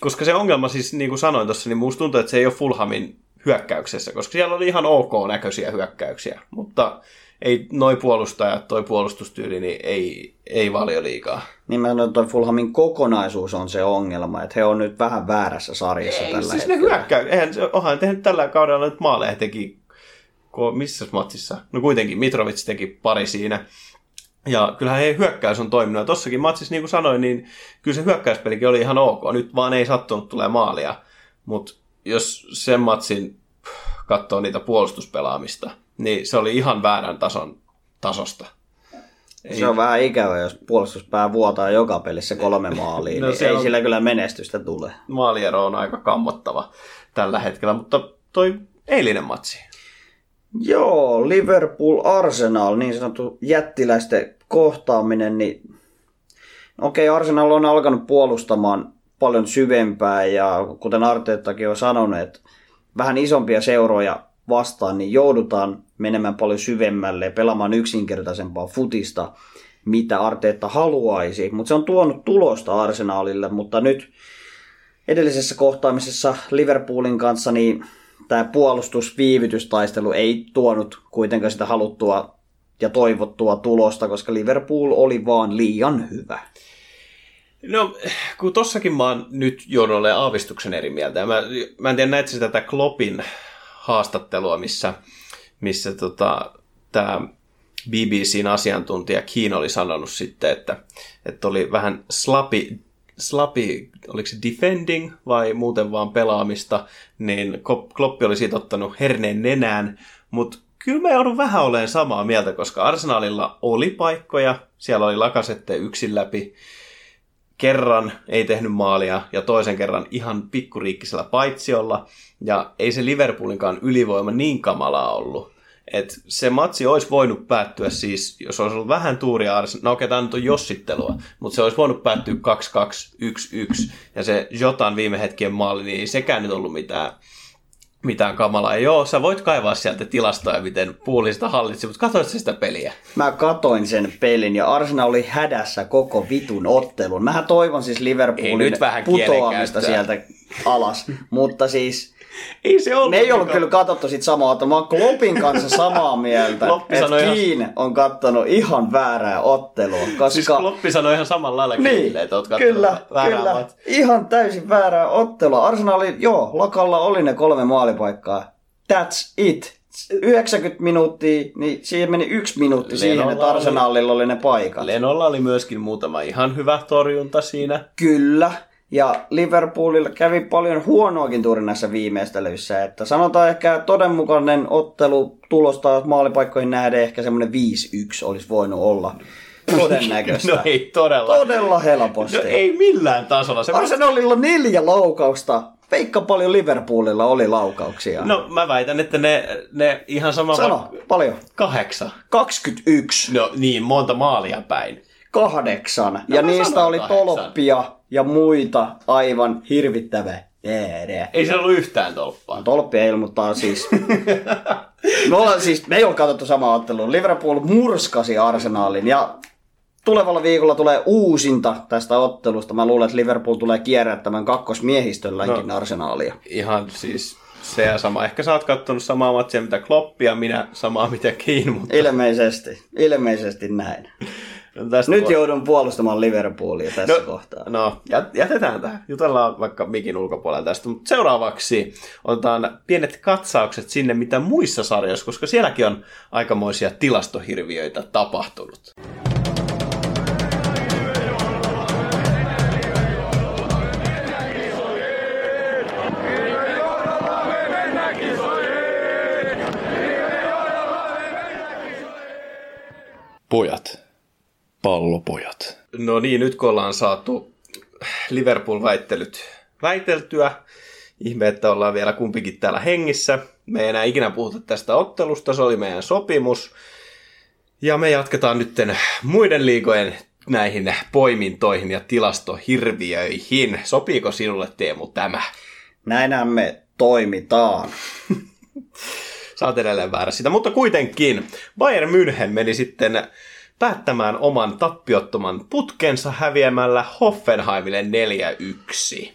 koska se ongelma siis, niin kuin sanoin tuossa, niin musta tuntuu, että se ei ole Fulhamin hyökkäyksessä, koska siellä oli ihan ok näköisiä hyökkäyksiä, mutta ei noi puolustajat, toi puolustustyyli, niin ei, ei valio liikaa. Nimenomaan toi Fulhamin kokonaisuus on se ongelma, että he on nyt vähän väärässä sarjassa ei, tällä siis hetkellä. ne hyökkäy, eihän, onhan tehnyt tällä kaudella nyt maaleja teki missä matsissa? No kuitenkin Mitrovic teki pari siinä. Ja kyllähän heidän hyökkäys on toiminut. Ja tossakin matsissa, niin kuin sanoin, niin kyllä se hyökkäyspelikin oli ihan ok. Nyt vaan ei sattunut tulee maalia. Mutta jos sen matsin katsoo niitä puolustuspelaamista, niin se oli ihan väärän tason tasosta. Ei. Se on vähän ikävä, jos puolustuspää vuotaa joka pelissä kolme maalia, no, niin ei on... sillä kyllä menestystä tule. Maaliero on aika kammottava tällä hetkellä, mutta toi eilinen matsi, Joo, Liverpool Arsenal, niin sanottu jättiläisten kohtaaminen, niin okei, okay, Arsenal on alkanut puolustamaan paljon syvempää ja kuten Arteettakin on sanonut, että vähän isompia seuroja vastaan, niin joudutaan menemään paljon syvemmälle ja pelaamaan yksinkertaisempaa futista, mitä Arteetta haluaisi. Mutta se on tuonut tulosta Arsenalille, mutta nyt edellisessä kohtaamisessa Liverpoolin kanssa, niin tämä puolustusviivytystaistelu ei tuonut kuitenkaan sitä haluttua ja toivottua tulosta, koska Liverpool oli vaan liian hyvä. No, kun tossakin mä oon nyt olemaan aavistuksen eri mieltä. Mä, mä en tiedä, näetkö sitä tätä Kloppin haastattelua, missä, missä tota, tämä BBCn asiantuntija Kiin oli sanonut sitten, että, että oli vähän slapi slapi, oliko se defending vai muuten vaan pelaamista, niin Kloppi oli siitä ottanut herneen nenään, mutta kyllä mä joudun vähän olemaan samaa mieltä, koska Arsenalilla oli paikkoja, siellä oli lakasette yksin läpi, kerran ei tehnyt maalia ja toisen kerran ihan pikkuriikkisellä paitsiolla. Ja ei se Liverpoolinkaan ylivoima niin kamalaa ollut. Et se matsi olisi voinut päättyä siis, jos olisi ollut vähän tuuria Arsenal, no okei, tämä nyt on jossittelua, mutta se olisi voinut päättyä 2-2, 1-1, ja se Jotan viime hetkien maali, niin ei sekään nyt ollut mitään, mitään kamalaa. Joo, sä voit kaivaa sieltä tilastoja, miten puolista hallitsi, mutta katsoit sitä peliä? Mä katoin sen pelin ja Arsenal oli hädässä koko vitun ottelun. Mähän toivon siis Liverpoolin Ei nyt vähän putoamista sieltä alas, mutta siis Ei se ollut. me ei ollut kyllä katsottu sit samaa, että mä oon Kloppin kanssa samaa mieltä, että sanoi ihan- on kattonut ihan väärää ottelua, koska... Siis Kloppi sanoi ihan samalla lailla Niin, että oot kyllä, väärää kyllä. mat- Ihan täysin väärää ottelua. Arsenali, joo, lakalla oli ne kolme maalipaikkaa. That's it. 90 minuuttia, niin siihen meni yksi minuutti siihen, Lenolla että Arsenalilla oli ne paikat. Lenolla oli myöskin muutama ihan hyvä torjunta siinä. Kyllä. Ja Liverpoolilla kävi paljon huonoakin tuuri näissä viimeistelyissä. Että sanotaan ehkä todenmukainen ottelu tulosta maalipaikkoihin nähden ehkä semmoinen 5-1 olisi voinut olla todennäköistä. No ei todella. Todella helposti. No ei millään tasolla. Se Arsenalilla neljä laukausta. Veikka paljon Liverpoolilla oli laukauksia. No mä väitän, että ne, ne ihan sama Sano, va- paljon. kahdeksan. 21. No niin, monta maalia päin. Kahdeksan. ja mä niistä oli kahdeksan. tolppia ja muita aivan hirvittävä määrä. Ei se ollut yhtään tolppaa. Tolppia ilmoittaa siis. me, ollaan, siis, me ei ole katsottu samaa ottelua. Liverpool murskasi Arsenalin ja tulevalla viikolla tulee uusinta tästä ottelusta. Mä luulen, että Liverpool tulee kierrättämään kakkosmiehistölläkin no. Arsenalia. Ihan siis se ja sama. Ehkä sä oot kattonut samaa matsia mitä Kloppi ja minä samaa mitä Keane, mutta Ilmeisesti, ilmeisesti näin. tästä Nyt voi- joudun puolustamaan Liverpoolia tässä No, kohtaa. No, jät- jätetään tähän. Jutellaan vaikka mikin ulkopuolella tästä. Mutta seuraavaksi otetaan pienet katsaukset sinne, mitä muissa sarjoissa, koska sielläkin on aikamoisia tilastohirviöitä tapahtunut. Pojat. Pallopojat. No niin, nyt kun ollaan saatu Liverpool-väittelyt väiteltyä, ihme, että ollaan vielä kumpikin täällä hengissä. Me ei enää ikinä puhuta tästä ottelusta, se oli meidän sopimus. Ja me jatketaan nyt muiden liigojen näihin poimintoihin ja tilastohirviöihin. Sopiiko sinulle Teemu tämä? Näinhän me toimitaan. Sä oot edelleen väärä sitä, mutta kuitenkin Bayern München meni sitten päättämään oman tappiottoman putkensa häviämällä Hoffenheimille 4-1.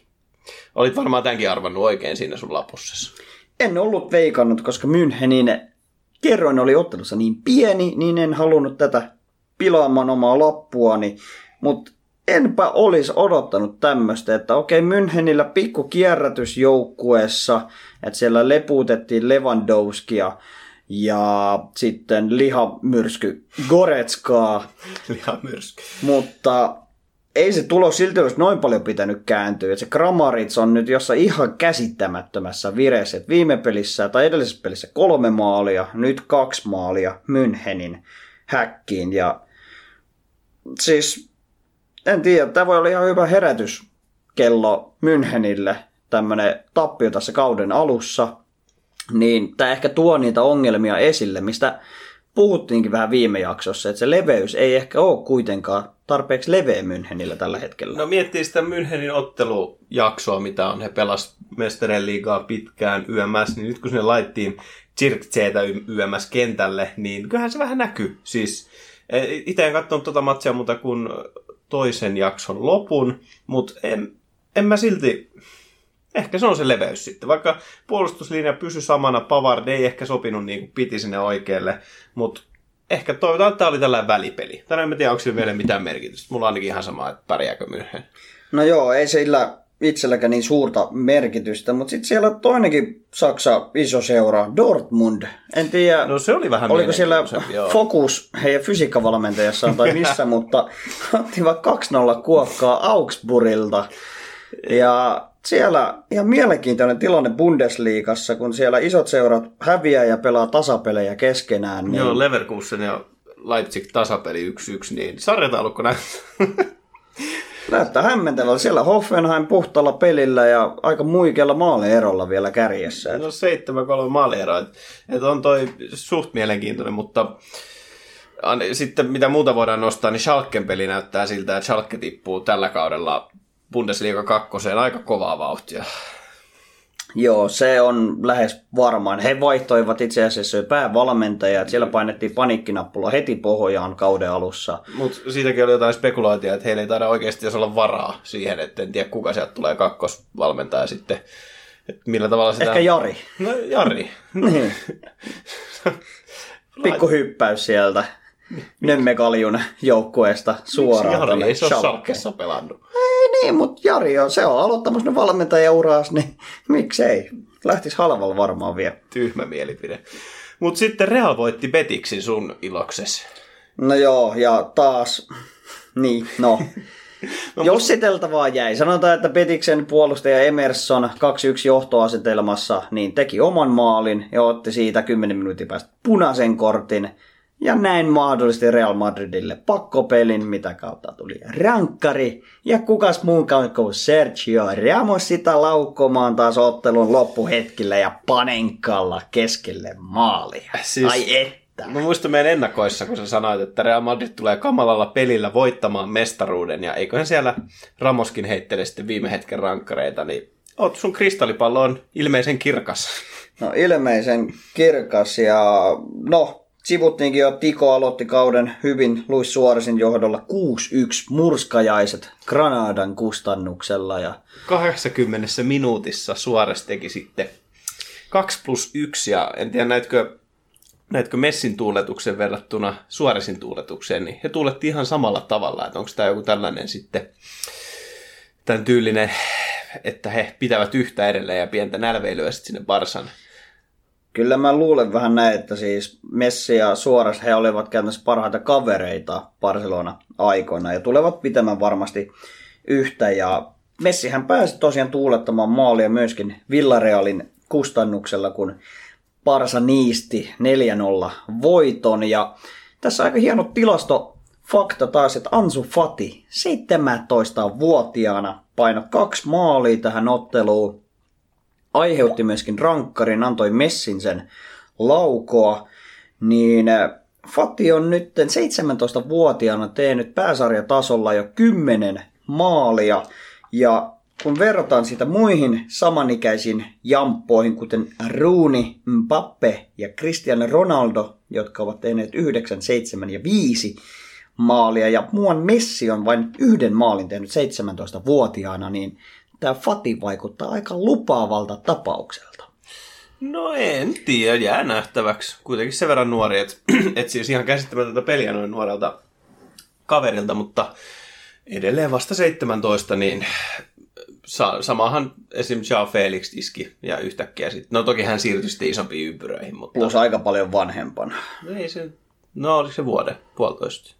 Olit varmaan tämänkin arvannut oikein siinä sun lapussasi. En ollut veikannut, koska Münchenin kerroin oli ottelussa niin pieni, niin en halunnut tätä pilaamaan omaa lappuani. Mutta enpä olisi odottanut tämmöistä, että okei Münchenillä pikku kierrätys joukkueessa, että siellä leputettiin Lewandowskia ja sitten lihamyrsky Goretskaa, Ihan myrsky. mutta ei se tulos silti olisi noin paljon pitänyt kääntyä. Et se Kramarits on nyt jossain ihan käsittämättömässä vireessä. Et viime pelissä tai edellisessä pelissä kolme maalia, nyt kaksi maalia Münchenin häkkiin. Ja siis en tiedä, tämä voi olla ihan hyvä herätyskello Münchenille, tämmöinen tappio tässä kauden alussa. Niin tämä ehkä tuo niitä ongelmia esille, mistä puhuttiinkin vähän viime jaksossa, että se leveys ei ehkä ole kuitenkaan tarpeeksi leveä Münchenillä tällä hetkellä. No miettii sitä Münchenin ottelujaksoa, mitä on. He pelas Mestarien liigaa pitkään YMS, niin nyt kun sinne laittiin Zirkzeetä YMS kentälle, niin kyllähän se vähän näkyy. Siis itse en katsonut tuota matsia muuta kuin toisen jakson lopun, mutta en, en mä silti... Ehkä se on se leveys sitten. Vaikka puolustuslinja pysy samana, Pavard ei ehkä sopinut niin kuin piti sinne oikealle, mutta ehkä toivotaan, että tämä oli tällainen välipeli. Tänään en tiedä, onko sillä vielä mitään merkitystä. Mulla on ainakin ihan sama, että pärjääkö München. No joo, ei sillä itselläkään niin suurta merkitystä, mutta sitten siellä toinenkin Saksa iso seura, Dortmund. En tiedä, No se oli vähän oliko siellä joo. fokus heidän fysiikkavalmentajassaan tai missä, mutta ottivat 2-0 kuokkaa Augsburgilta. Ja siellä ihan mielenkiintoinen tilanne Bundesliigassa, kun siellä isot seurat häviää ja pelaa tasapelejä keskenään. Niin Joo, Leverkusen ja Leipzig tasapeli 1-1, niin sarjataulukko näyttää. Näyttää hämmentävältä. Siellä Hoffenheim puhtalla pelillä ja aika muikealla maalierolla vielä kärjessä. No 7-3 maalieroa. Et, et on toi suht mielenkiintoinen, mutta sitten mitä muuta voidaan nostaa, niin Schalken peli näyttää siltä, että Schalke tippuu tällä kaudella Bundesliga 2 aika kovaa vauhtia. Joo, se on lähes varmaan. He vaihtoivat itse asiassa jo päävalmentajat. Siellä painettiin paniikkinappula heti pohjaan kauden alussa. Mutta siitäkin oli jotain spekulaatiota, että heillä ei taida oikeasti olla varaa siihen, että en tiedä kuka sieltä tulee kakkosvalmentaja sitten. Että millä tavalla sitä... Ehkä Jari. No Jari. Niin. Pikku hyppäys sieltä Nömmekaljun joukkueesta suoraan. Jari tonne ei se ole pelannut. Niin, mutta Jari on, se on aloittamassa ne valmentajauras, niin miksei. Lähtis halvalla varmaan vielä. Tyhmä mielipide. Mutta sitten Real voitti Betiksin sun ilokses. No joo, ja taas, niin, no. Jossiteltavaa jäi. Sanotaan, että Petiksen puolustaja Emerson 2-1 johtoasetelmassa niin teki oman maalin ja otti siitä 10 minuutin päästä punaisen kortin. Ja näin mahdollisesti Real Madridille pakkopelin, mitä kautta tuli rankkari. Ja kukas muunkaan kuin Sergio Ramos sitä laukkomaan taas ottelun loppuhetkillä ja panenkalla keskelle maalia. Siis- Ai että. Mä muistan meidän ennakoissa, kun sä sanoit, että Real Madrid tulee kamalalla pelillä voittamaan mestaruuden, ja eiköhän siellä Ramoskin heittele sitten viime hetken rankkareita, niin oot, sun kristallipallo on ilmeisen kirkas. No ilmeisen kirkas ja no sivuttiinkin jo, Tiko aloitti kauden hyvin Luis Suoresin johdolla 6-1 murskajaiset Granadan kustannuksella ja 80 minuutissa Suores teki sitten 2 plus 1, ja en tiedä näetkö, näetkö Messin tuuletuksen verrattuna Suoresin tuuletukseen, niin he tuuletti ihan samalla tavalla, että onko tämä joku tällainen sitten tämän tyylinen, että he pitävät yhtä edelleen ja pientä nälveilyä sitten sinne Barsan. Kyllä mä luulen vähän näin, että siis Messi ja Suores he olivat käytännössä parhaita kavereita Barcelona aikoina ja tulevat pitämään varmasti yhtä ja Messihän pääsi tosiaan tuulettamaan maalia myöskin Villarealin kustannuksella, kun Barsa niisti 4-0 voiton. Ja tässä aika hieno tilasto fakta taas, että Ansu Fati 17-vuotiaana painoi kaksi maalia tähän otteluun. Aiheutti myöskin rankkarin, antoi Messin sen laukoa. Niin äh, Fati on nyt 17-vuotiaana tehnyt pääsarjatasolla jo 10 maalia. Ja kun verrataan sitä muihin samanikäisiin jamppoihin, kuten Rooney, Mbappe ja Cristiano Ronaldo, jotka ovat tehneet 9, 7 ja 5 maalia, ja muuan Messi on vain yhden maalin tehnyt 17-vuotiaana, niin tämä Fati vaikuttaa aika lupaavalta tapaukselta. No en tiedä, jää nähtäväksi. Kuitenkin sen verran nuori, että et siis ihan käsittämätöntä peliä noin nuorelta kaverilta, mutta edelleen vasta 17, niin sa- samahan esim. Jao Felix iski ja yhtäkkiä sitten, no toki hän siirtyi sitten isompiin ympyröihin, mutta Plus aika paljon vanhempana. no ei se, no oliko se vuoden, puolitoista.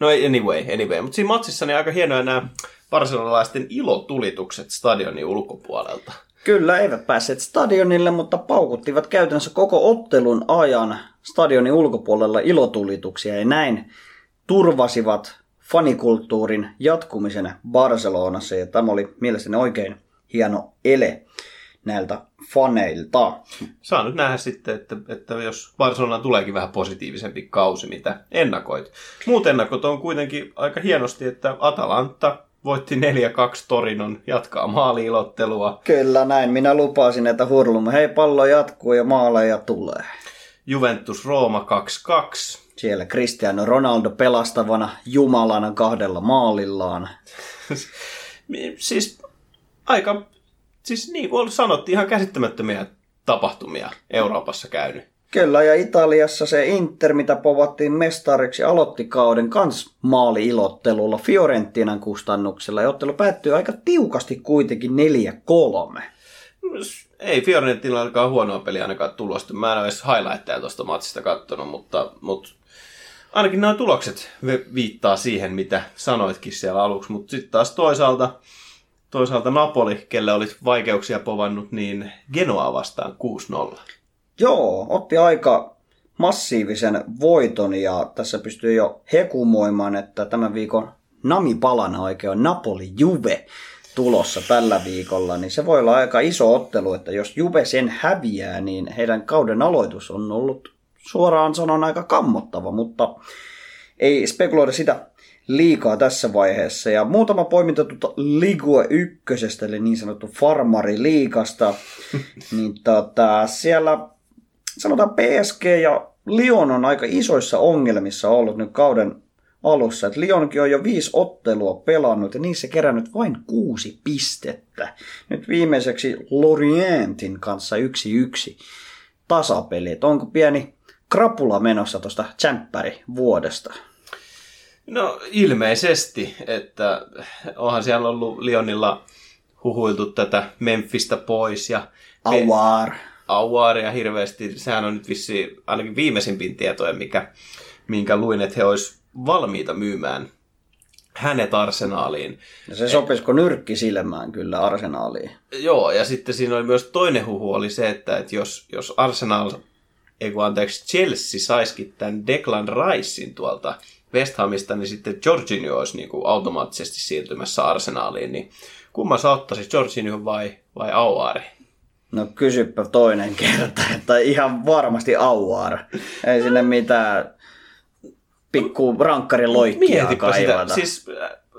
No anyway, anyway. Mutta siinä matsissa niin aika hienoja nämä barcelonalaisten ilotulitukset stadionin ulkopuolelta. Kyllä, eivät päässeet stadionille, mutta paukuttivat käytännössä koko ottelun ajan stadionin ulkopuolella ilotulituksia ja näin turvasivat fanikulttuurin jatkumisen Barcelonassa ja tämä oli mielestäni oikein hieno ele näiltä faneilta. Saa nyt nähdä sitten, että, että jos Barcelona tuleekin vähän positiivisempi kausi, mitä ennakoit. Muut ennakot on kuitenkin aika hienosti, että Atalanta voitti 4-2 Torinon, jatkaa maaliilottelua. Kyllä näin, minä lupasin, että hurlumme. Hei, pallo jatkuu ja maaleja tulee. Juventus Rooma 2-2. Siellä Cristiano Ronaldo pelastavana jumalana kahdella maalillaan. siis aika, siis niin kuin sanottiin, ihan käsittämättömiä tapahtumia Euroopassa käynyt. Kyllä, ja Italiassa se Inter, mitä povattiin mestariksi, aloitti kauden kans maali-ilottelulla Fiorentinan kustannuksella. Ja ottelu päättyy aika tiukasti kuitenkin 4-3. Ei Fiorentina alkaa huonoa peliä ainakaan tulosta. Mä en ole edes highlightteja tuosta matsista kattonut, mutta, mutta ainakin nämä tulokset viittaa siihen, mitä sanoitkin siellä aluksi. Mutta sitten taas toisaalta, toisaalta Napoli, kelle olit vaikeuksia povannut, niin Genoa vastaan 6-0. Joo, otti aika massiivisen voiton ja tässä pystyy jo hekumoimaan, että tämän viikon namipalana oikein on Napoli Juve tulossa tällä viikolla, niin se voi olla aika iso ottelu, että jos Juve sen häviää, niin heidän kauden aloitus on ollut suoraan sanon aika kammottava, mutta ei spekuloida sitä liikaa tässä vaiheessa. Ja muutama poiminta tuota Ligue ykkösestä, eli niin sanottu Farmari liikasta, niin tota, siellä sanotaan PSG ja Lyon on aika isoissa ongelmissa ollut nyt kauden alussa. Et Lyonkin on jo viisi ottelua pelannut ja niissä kerännyt vain kuusi pistettä. Nyt viimeiseksi Lorientin kanssa yksi yksi tasapeli. Et onko pieni krapula menossa tuosta tsemppäri vuodesta? No ilmeisesti, että onhan siellä ollut Lionilla huhuiltu tätä Memphistä pois ja Awar. Awaria hirveästi. Sehän on nyt vissi ainakin viimeisimpin tietoja, mikä, minkä luin, että he olisi valmiita myymään hänet arsenaaliin. Ja se sopisiko nyrkki silmään kyllä arsenaaliin. Joo, ja sitten siinä oli myös toinen huhu oli se, että, että jos, jos Arsenal, ei kun anteeksi, Chelsea saisikin tämän Declan Ricein tuolta West Hamista, niin sitten Jorginho olisi niin kuin automaattisesti siirtymässä arsenaaliin. Niin kumman sä ottaisit, Jorginho vai, vai Auari? No kysypä toinen kerta, että ihan varmasti Auar. Ei sinne mitään pikku rankkarin loikkia Mietipä sitä. kaivata. Siis,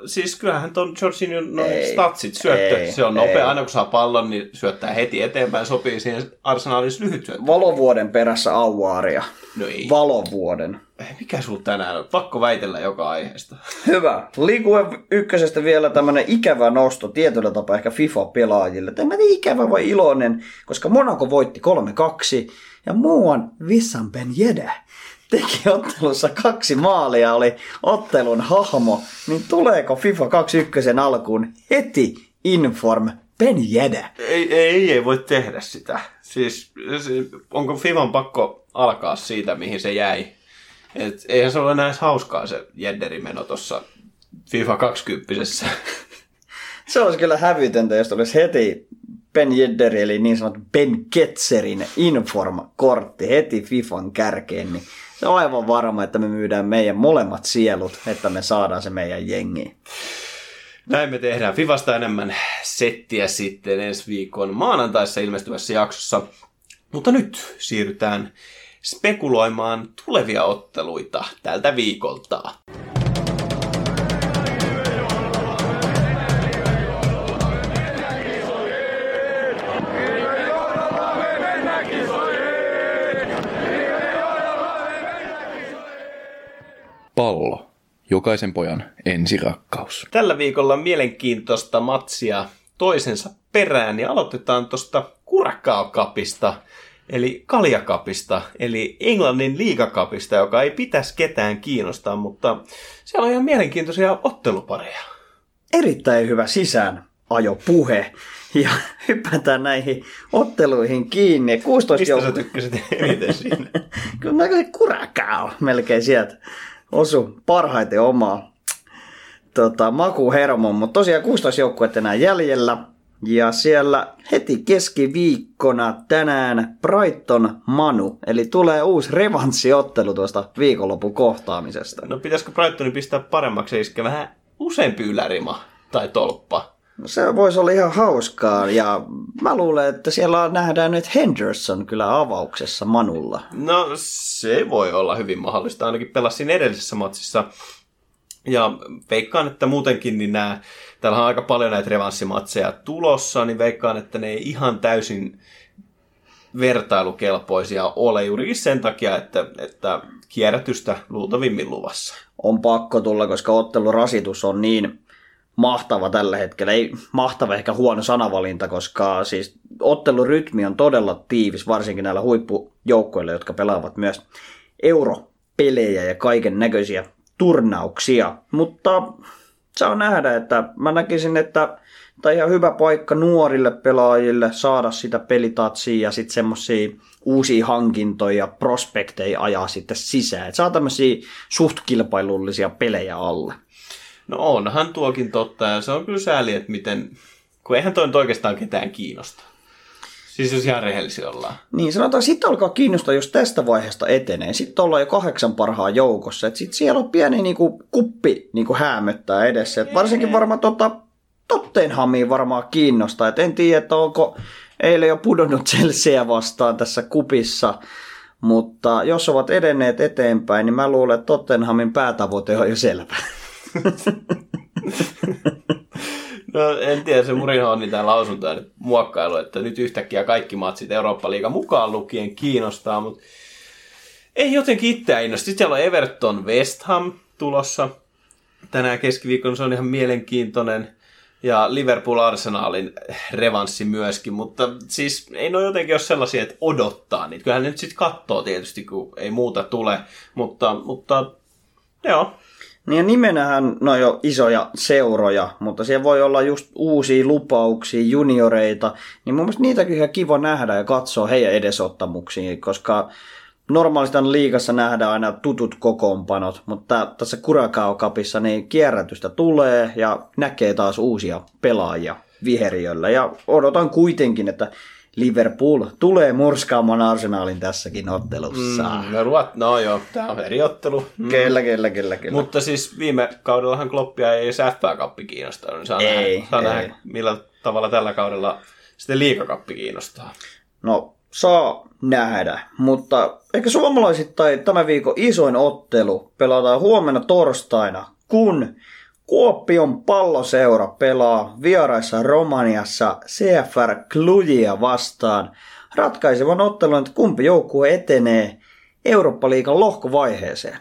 siis kyllähän ton Jorginho noin Ei, statsit syöttö, ei, se on nopea. ei. Aina kun saa pallon, niin syöttää heti eteenpäin, sopii siihen arsenaalin lyhyt syöttö. Valovuoden perässä Auaria. No ei. Valovuoden. Mikä sulla tänään on? Pakko väitellä joka aiheesta. Hyvä. Ligue ykkösestä vielä tämmönen ikävä nosto tietyllä tapaa ehkä FIFA-pelaajille. Tämä ei ikävä vai iloinen, koska Monaco voitti 3-2 ja muuan Wissam Ben Yedä teki ottelussa kaksi maalia, oli ottelun hahmo, niin tuleeko FIFA 21 alkuun heti Inform Ben Yedä? Ei, ei, ei voi tehdä sitä. Siis se, onko Fivan pakko alkaa siitä, mihin se jäi? Et eihän se ole näin hauskaa se Jedderimeno tuossa FIFA 20 Se olisi kyllä hävytöntä, jos tulisi heti Ben Yedderi, eli niin sanottu Ben Ketzerin Inform-kortti heti FIFAn kärkeen, niin se on aivan varma, että me myydään meidän molemmat sielut, että me saadaan se meidän jengi. Näin me tehdään Fivasta enemmän settiä sitten ensi viikon maanantaissa ilmestyvässä jaksossa. Mutta nyt siirrytään spekuloimaan tulevia otteluita tältä viikolta. Pallo. Jokaisen pojan ensirakkaus. Tällä viikolla mielenkiintoista matsia toisensa perään ja aloitetaan tuosta Curacao-kapista, eli Kaljakapista, eli Englannin liigakapista, joka ei pitäisi ketään kiinnostaa, mutta siellä on ihan mielenkiintoisia ottelupareja. Erittäin hyvä sisään ajo puhe ja hypätään näihin otteluihin kiinni. 16 Mistä sä joukko- tykkäsit eniten siinä? Kyllä mä kyllä kurakao melkein sieltä osu parhaiten omaa tota, makuhermon, mutta tosiaan 16 joukkuetta enää jäljellä. Ja siellä heti keskiviikkona tänään Brighton Manu, eli tulee uusi revanssiottelu tuosta viikonlopun kohtaamisesta. No pitäisikö Brightonin pistää paremmaksi ja iskeä vähän useampi ylärima tai tolppa? No, se voisi olla ihan hauskaa ja mä luulen, että siellä nähdään nyt Henderson kyllä avauksessa Manulla. No se voi olla hyvin mahdollista, ainakin pelasi siinä edellisessä matsissa. Ja veikkaan, että muutenkin niin nämä, täällä on aika paljon näitä revanssimatseja tulossa, niin veikkaan, että ne ei ihan täysin vertailukelpoisia ole juurikin sen takia, että, että kierrätystä luultavimmin luvassa. on pakko tulla, koska ottelurasitus on niin mahtava tällä hetkellä. Ei mahtava ehkä huono sanavalinta, koska siis ottelurytmi on todella tiivis, varsinkin näillä huippujoukkoilla, jotka pelaavat myös europelejä ja kaiken näköisiä turnauksia. Mutta saa nähdä, että mä näkisin, että on ihan hyvä paikka nuorille pelaajille saada sitä pelitatsia ja sitten semmoisia uusia hankintoja, prospekteja ajaa sitten sisään. Et saa tämmöisiä suht kilpailullisia pelejä alle. No onhan tuokin totta, ja se on kyllä sääli, että miten, kun eihän toi nyt oikeastaan ketään kiinnosta. Siis jos ihan rehellisiä ollaan. Niin sanotaan, sitten alkaa kiinnostaa, jos tästä vaiheesta etenee. Sitten ollaan jo kahdeksan parhaan joukossa. Sitten siellä on pieni niinku, kuppi niinku, häämöttää edessä. Et varsinkin varmaan tota, Tottenhamiin varmaan kiinnostaa. Et en tiedä, että onko eilen jo pudonnut Chelsea vastaan tässä kupissa. Mutta jos ovat edenneet eteenpäin, niin mä luulen, että Tottenhamin päätavoite on jo selvä. No en tiedä, se Murinho on niitä lausuntoja nyt muokkailu, että nyt yhtäkkiä kaikki matsit Eurooppa-liiga mukaan lukien kiinnostaa, mutta ei jotenkin itseä innosta. Sitten siellä on Everton West Ham tulossa tänään keskiviikkona, se on ihan mielenkiintoinen. Ja Liverpool Arsenalin revanssi myöskin, mutta siis ei ne jotenkin ole sellaisia, että odottaa niitä. Kyllähän ne nyt sitten katsoo tietysti, kun ei muuta tule, mutta, mutta joo, Niin nimenähän no jo isoja seuroja, mutta siellä voi olla just uusia lupauksia, junioreita, niin mun mielestä niitäkin ihan kiva nähdä ja katsoa heidän edesottamuksiin, koska normaalisti liigassa nähdään aina tutut kokoonpanot, mutta tässä Curacao Cupissa niin kierrätystä tulee ja näkee taas uusia pelaajia viheriöllä. Ja odotan kuitenkin, että Liverpool tulee murskaamaan Arsenalin tässäkin ottelussa. Mm, no, ruot, no joo, tämä on eri ottelu. Mm. Kyllä, kyllä, kyllä, kyllä. Mutta siis viime kaudellahan Kloppia ei edes FA-kappi kiinnostanut. Niin saa Ei, nähdä, saa ei. nähdä, millä tavalla tällä kaudella sitten liikakappi kiinnostaa. No, saa nähdä, mutta ehkä suomalaisittain tämän viikon isoin ottelu pelataan huomenna torstaina, kun Kuopion palloseura pelaa vieraissa Romaniassa CFR Klujia vastaan. Ratkaisevan ottelun, että kumpi joukkue etenee Eurooppa-liigan lohkovaiheeseen.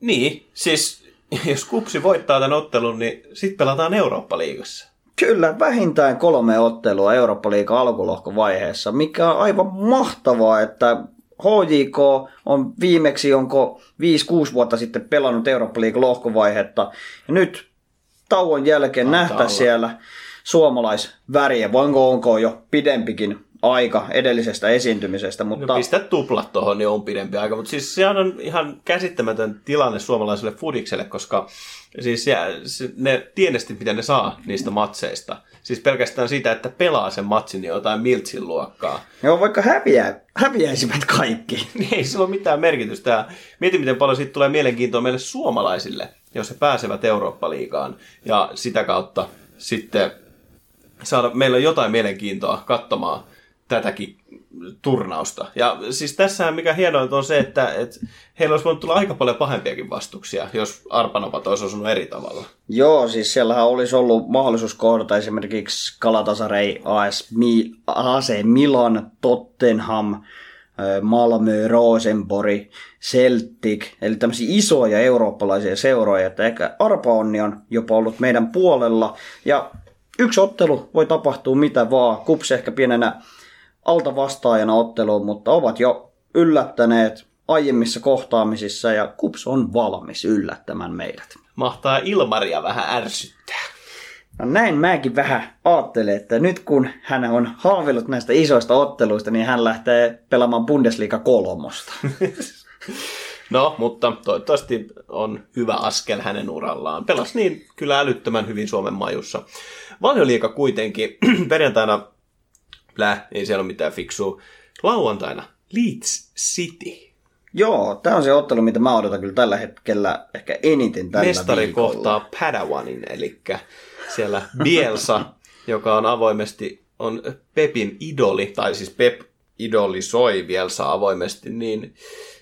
Niin, siis jos Kupsi voittaa tämän ottelun, niin sitten pelataan Eurooppa-liigassa. Kyllä, vähintään kolme ottelua Eurooppa-liigan alkulohkovaiheessa, mikä on aivan mahtavaa, että HJK on viimeksi onko 5-6 vuotta sitten pelannut Eurooppa-liigan lohkovaihetta. Ja nyt tauon jälkeen nähtä olla. siellä suomalaisväriä. Voinko onko jo pidempikin aika edellisestä esiintymisestä, mutta No pistä tuplat tuohon, niin on pidempi aika. Mutta siis sehän on ihan käsittämätön tilanne suomalaiselle fudikselle, koska siis ne tienesti, mitä ne saa niistä matseista. Siis pelkästään siitä, että pelaa sen matsin, niin jotain miltsin luokkaa. joo, vaikka häviää, häviäisivät kaikki. Niin ei sillä ole mitään merkitystä. Mieti, miten paljon siitä tulee mielenkiintoa meille suomalaisille, jos he pääsevät Eurooppa-liigaan. Ja sitä kautta sitten saada meillä on jotain mielenkiintoa katsomaan tätäkin turnausta. Ja siis tässähän mikä hienointa on se, että, että heillä olisi voinut tulla aika paljon pahempiakin vastuksia, jos arpanopat olisi osunut eri tavalla. Joo, siis siellähän olisi ollut mahdollisuus kohdata esimerkiksi Galatasaray, AS Mi- AC Milan, Tottenham, Malmö, Rosenborg, Celtic, eli tämmöisiä isoja eurooppalaisia seuroja, että ehkä arpaonni on jopa ollut meidän puolella, ja yksi ottelu voi tapahtua mitä vaan, Kups ehkä pienenä altavastaajana otteluun, mutta ovat jo yllättäneet aiemmissa kohtaamisissa, ja Kups on valmis yllättämään meidät. Mahtaa Ilmaria vähän ärsyttää. No näin mäkin vähän ajattelen, että nyt kun hän on haaveillut näistä isoista otteluista, niin hän lähtee pelaamaan Bundesliga kolmosta. No, mutta toivottavasti on hyvä askel hänen urallaan. Pelas niin kyllä älyttömän hyvin Suomen majussa. Valioliika kuitenkin perjantaina, blä, ei siellä ole mitään fiksua. Lauantaina Leeds City. Joo, tämä on se ottelu, mitä mä odotan kyllä tällä hetkellä ehkä eniten tällä Mestari viikolla. kohtaa Padawanin, eli siellä Bielsa, joka on avoimesti on Pepin idoli, tai siis Pep idolisoi Bielsa avoimesti, niin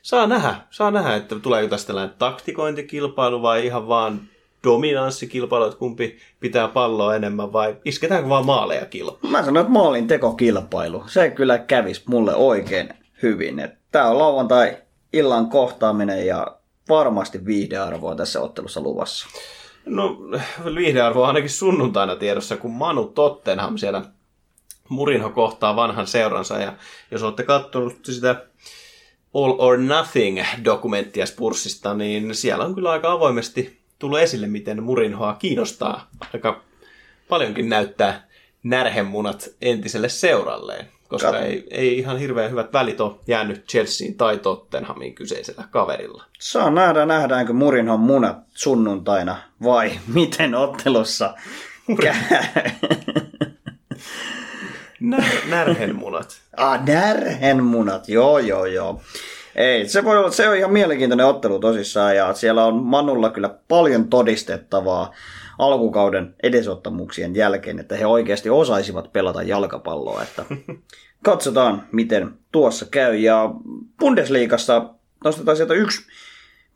saa nähdä, saa nähdä, että tuleeko tästä tällainen taktikointikilpailu vai ihan vaan dominanssikilpailu, että kumpi pitää palloa enemmän vai isketäänkö vaan maaleja kilpailu. Mä sanoin, että maalin tekokilpailu. Se kyllä kävisi mulle oikein hyvin. Tämä on lauantai illan kohtaaminen ja varmasti viihdearvoa tässä ottelussa luvassa. No, viihdearvo on ainakin sunnuntaina tiedossa, kun Manu Tottenham siellä Murinho kohtaa vanhan seuransa. Ja jos olette katsonut sitä All or Nothing-dokumenttia Spurssista, niin siellä on kyllä aika avoimesti tullut esille, miten Murinhoa kiinnostaa. Aika paljonkin näyttää närhemunat entiselle seuralleen, koska Kat- ei, ei ihan hirveän hyvät välit ole jäänyt Chelseain tai Tottenhamin kyseisellä kaverilla. Saa nähdä, nähdäänkö Murinhon munat sunnuntaina vai miten ottelussa käy. När, närhenmunat. Ah, närhenmunat, joo joo joo. Ei, se voi olla, se on ihan mielenkiintoinen ottelu tosissaan ja siellä on Manulla kyllä paljon todistettavaa alkukauden edesottamuksien jälkeen, että he oikeasti osaisivat pelata jalkapalloa. Että katsotaan, miten tuossa käy. Ja Bundesliigassa nostetaan sieltä yksi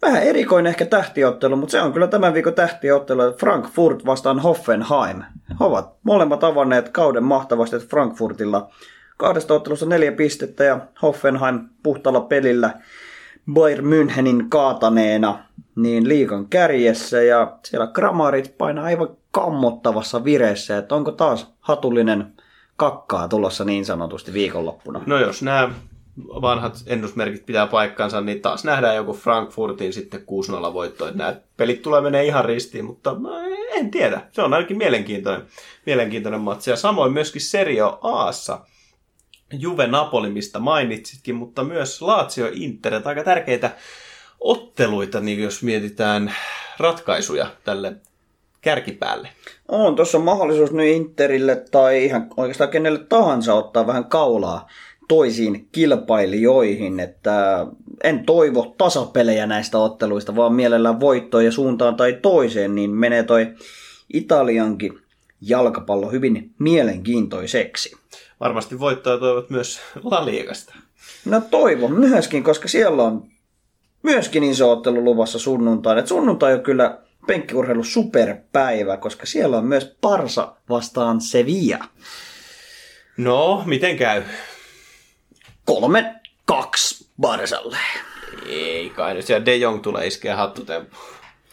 vähän erikoinen ehkä tähtiottelu, mutta se on kyllä tämän viikon tähtiottelu. Frankfurt vastaan Hoffenheim. He ovat molemmat avanneet kauden mahtavasti, että Frankfurtilla kahdesta ottelusta neljä pistettä ja Hoffenheim puhtalla pelillä Bayern Münchenin kaataneena niin liikan kärjessä ja siellä gramarit painaa aivan kammottavassa vireessä, että onko taas hatullinen kakkaa tulossa niin sanotusti viikonloppuna. No jos nämä vanhat ennusmerkit pitää paikkansa, niin taas nähdään joku Frankfurtin sitten 6-0 voitto. Nämä pelit tulee menee ihan ristiin, mutta en tiedä. Se on ainakin mielenkiintoinen, mielenkiintoinen matsi. Ja samoin myöskin Serio Aassa Juve Napoli, mistä mainitsitkin, mutta myös Lazio Inter, aika tärkeitä otteluita, niin jos mietitään ratkaisuja tälle kärkipäälle. On, tuossa on mahdollisuus nyt Interille tai ihan oikeastaan kenelle tahansa ottaa vähän kaulaa toisiin kilpailijoihin, että en toivo tasapelejä näistä otteluista, vaan mielellään voittoja suuntaan tai toiseen, niin menee toi Italiankin jalkapallo hyvin mielenkiintoiseksi. Varmasti voittoja toivot myös La Ligasta. No toivon myöskin, koska siellä on myöskin iso ottelu luvassa sunnuntaina. Et sunnuntai on kyllä penkkiurheilu superpäivä, koska siellä on myös Parsa vastaan Sevilla. No, miten käy? Kolme, kaksi Barsalle. Ei kai nyt siellä De Jong tulee iskeä hattutemppu.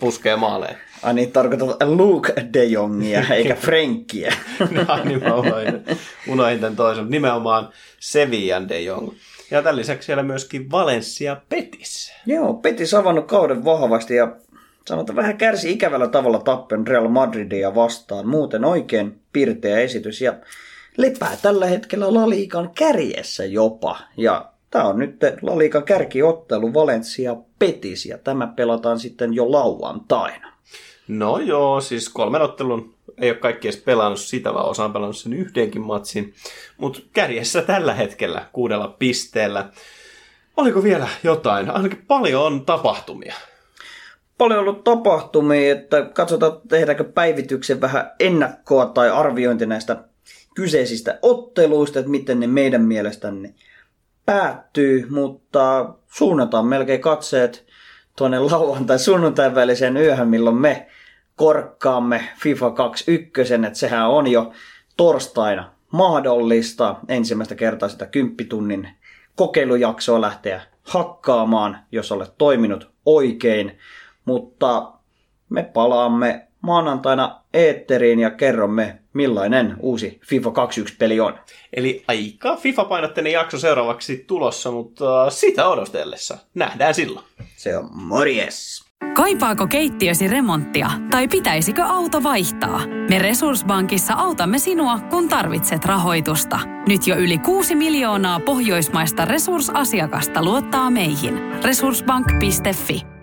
Puskee maaleen. Ai niin, tarkoitat Luke De Jongia, eikä Frenkiä. no, niin mä unohdin, unohdin tämän toisen. Nimenomaan Sevillan De Jong. Ja tämän lisäksi siellä myöskin Valencia Petis. Joo, Petis avannut kauden vahvasti ja sanotaan vähän kärsi ikävällä tavalla tappen Real Madridia vastaan. Muuten oikein pirteä esitys ja lepää tällä hetkellä La Liigan kärjessä jopa. Ja tämä on nyt La Liigan kärkiottelu Valencia Petis ja tämä pelataan sitten jo lauantaina. No joo, siis kolmen ottelun ei ole kaikki edes pelannut sitä, vaan osa on pelannut sen yhdenkin matsin. Mutta kärjessä tällä hetkellä kuudella pisteellä. Oliko vielä jotain? Ainakin paljon on tapahtumia. Paljon ollut tapahtumia, että katsotaan tehdäänkö päivityksen vähän ennakkoa tai arviointi näistä kyseisistä otteluista, että miten ne meidän mielestämme päättyy, mutta suunnataan melkein katseet tuonne lauantai sunnuntain väliseen yöhön, milloin me korkkaamme FIFA 21, että sehän on jo torstaina mahdollista ensimmäistä kertaa sitä kymppitunnin kokeilujaksoa lähteä hakkaamaan, jos olet toiminut oikein. Mutta me palaamme maanantaina eetteriin ja kerromme, millainen uusi FIFA 21-peli on. Eli aika FIFA-painotteinen jakso seuraavaksi tulossa, mutta sitä odotellessa. Nähdään silloin. Se on morjes! Kaipaako keittiösi remonttia tai pitäisikö auto vaihtaa? Me Resurssbankissa autamme sinua, kun tarvitset rahoitusta. Nyt jo yli 6 miljoonaa pohjoismaista resursasiakasta luottaa meihin. Resurssbank.fi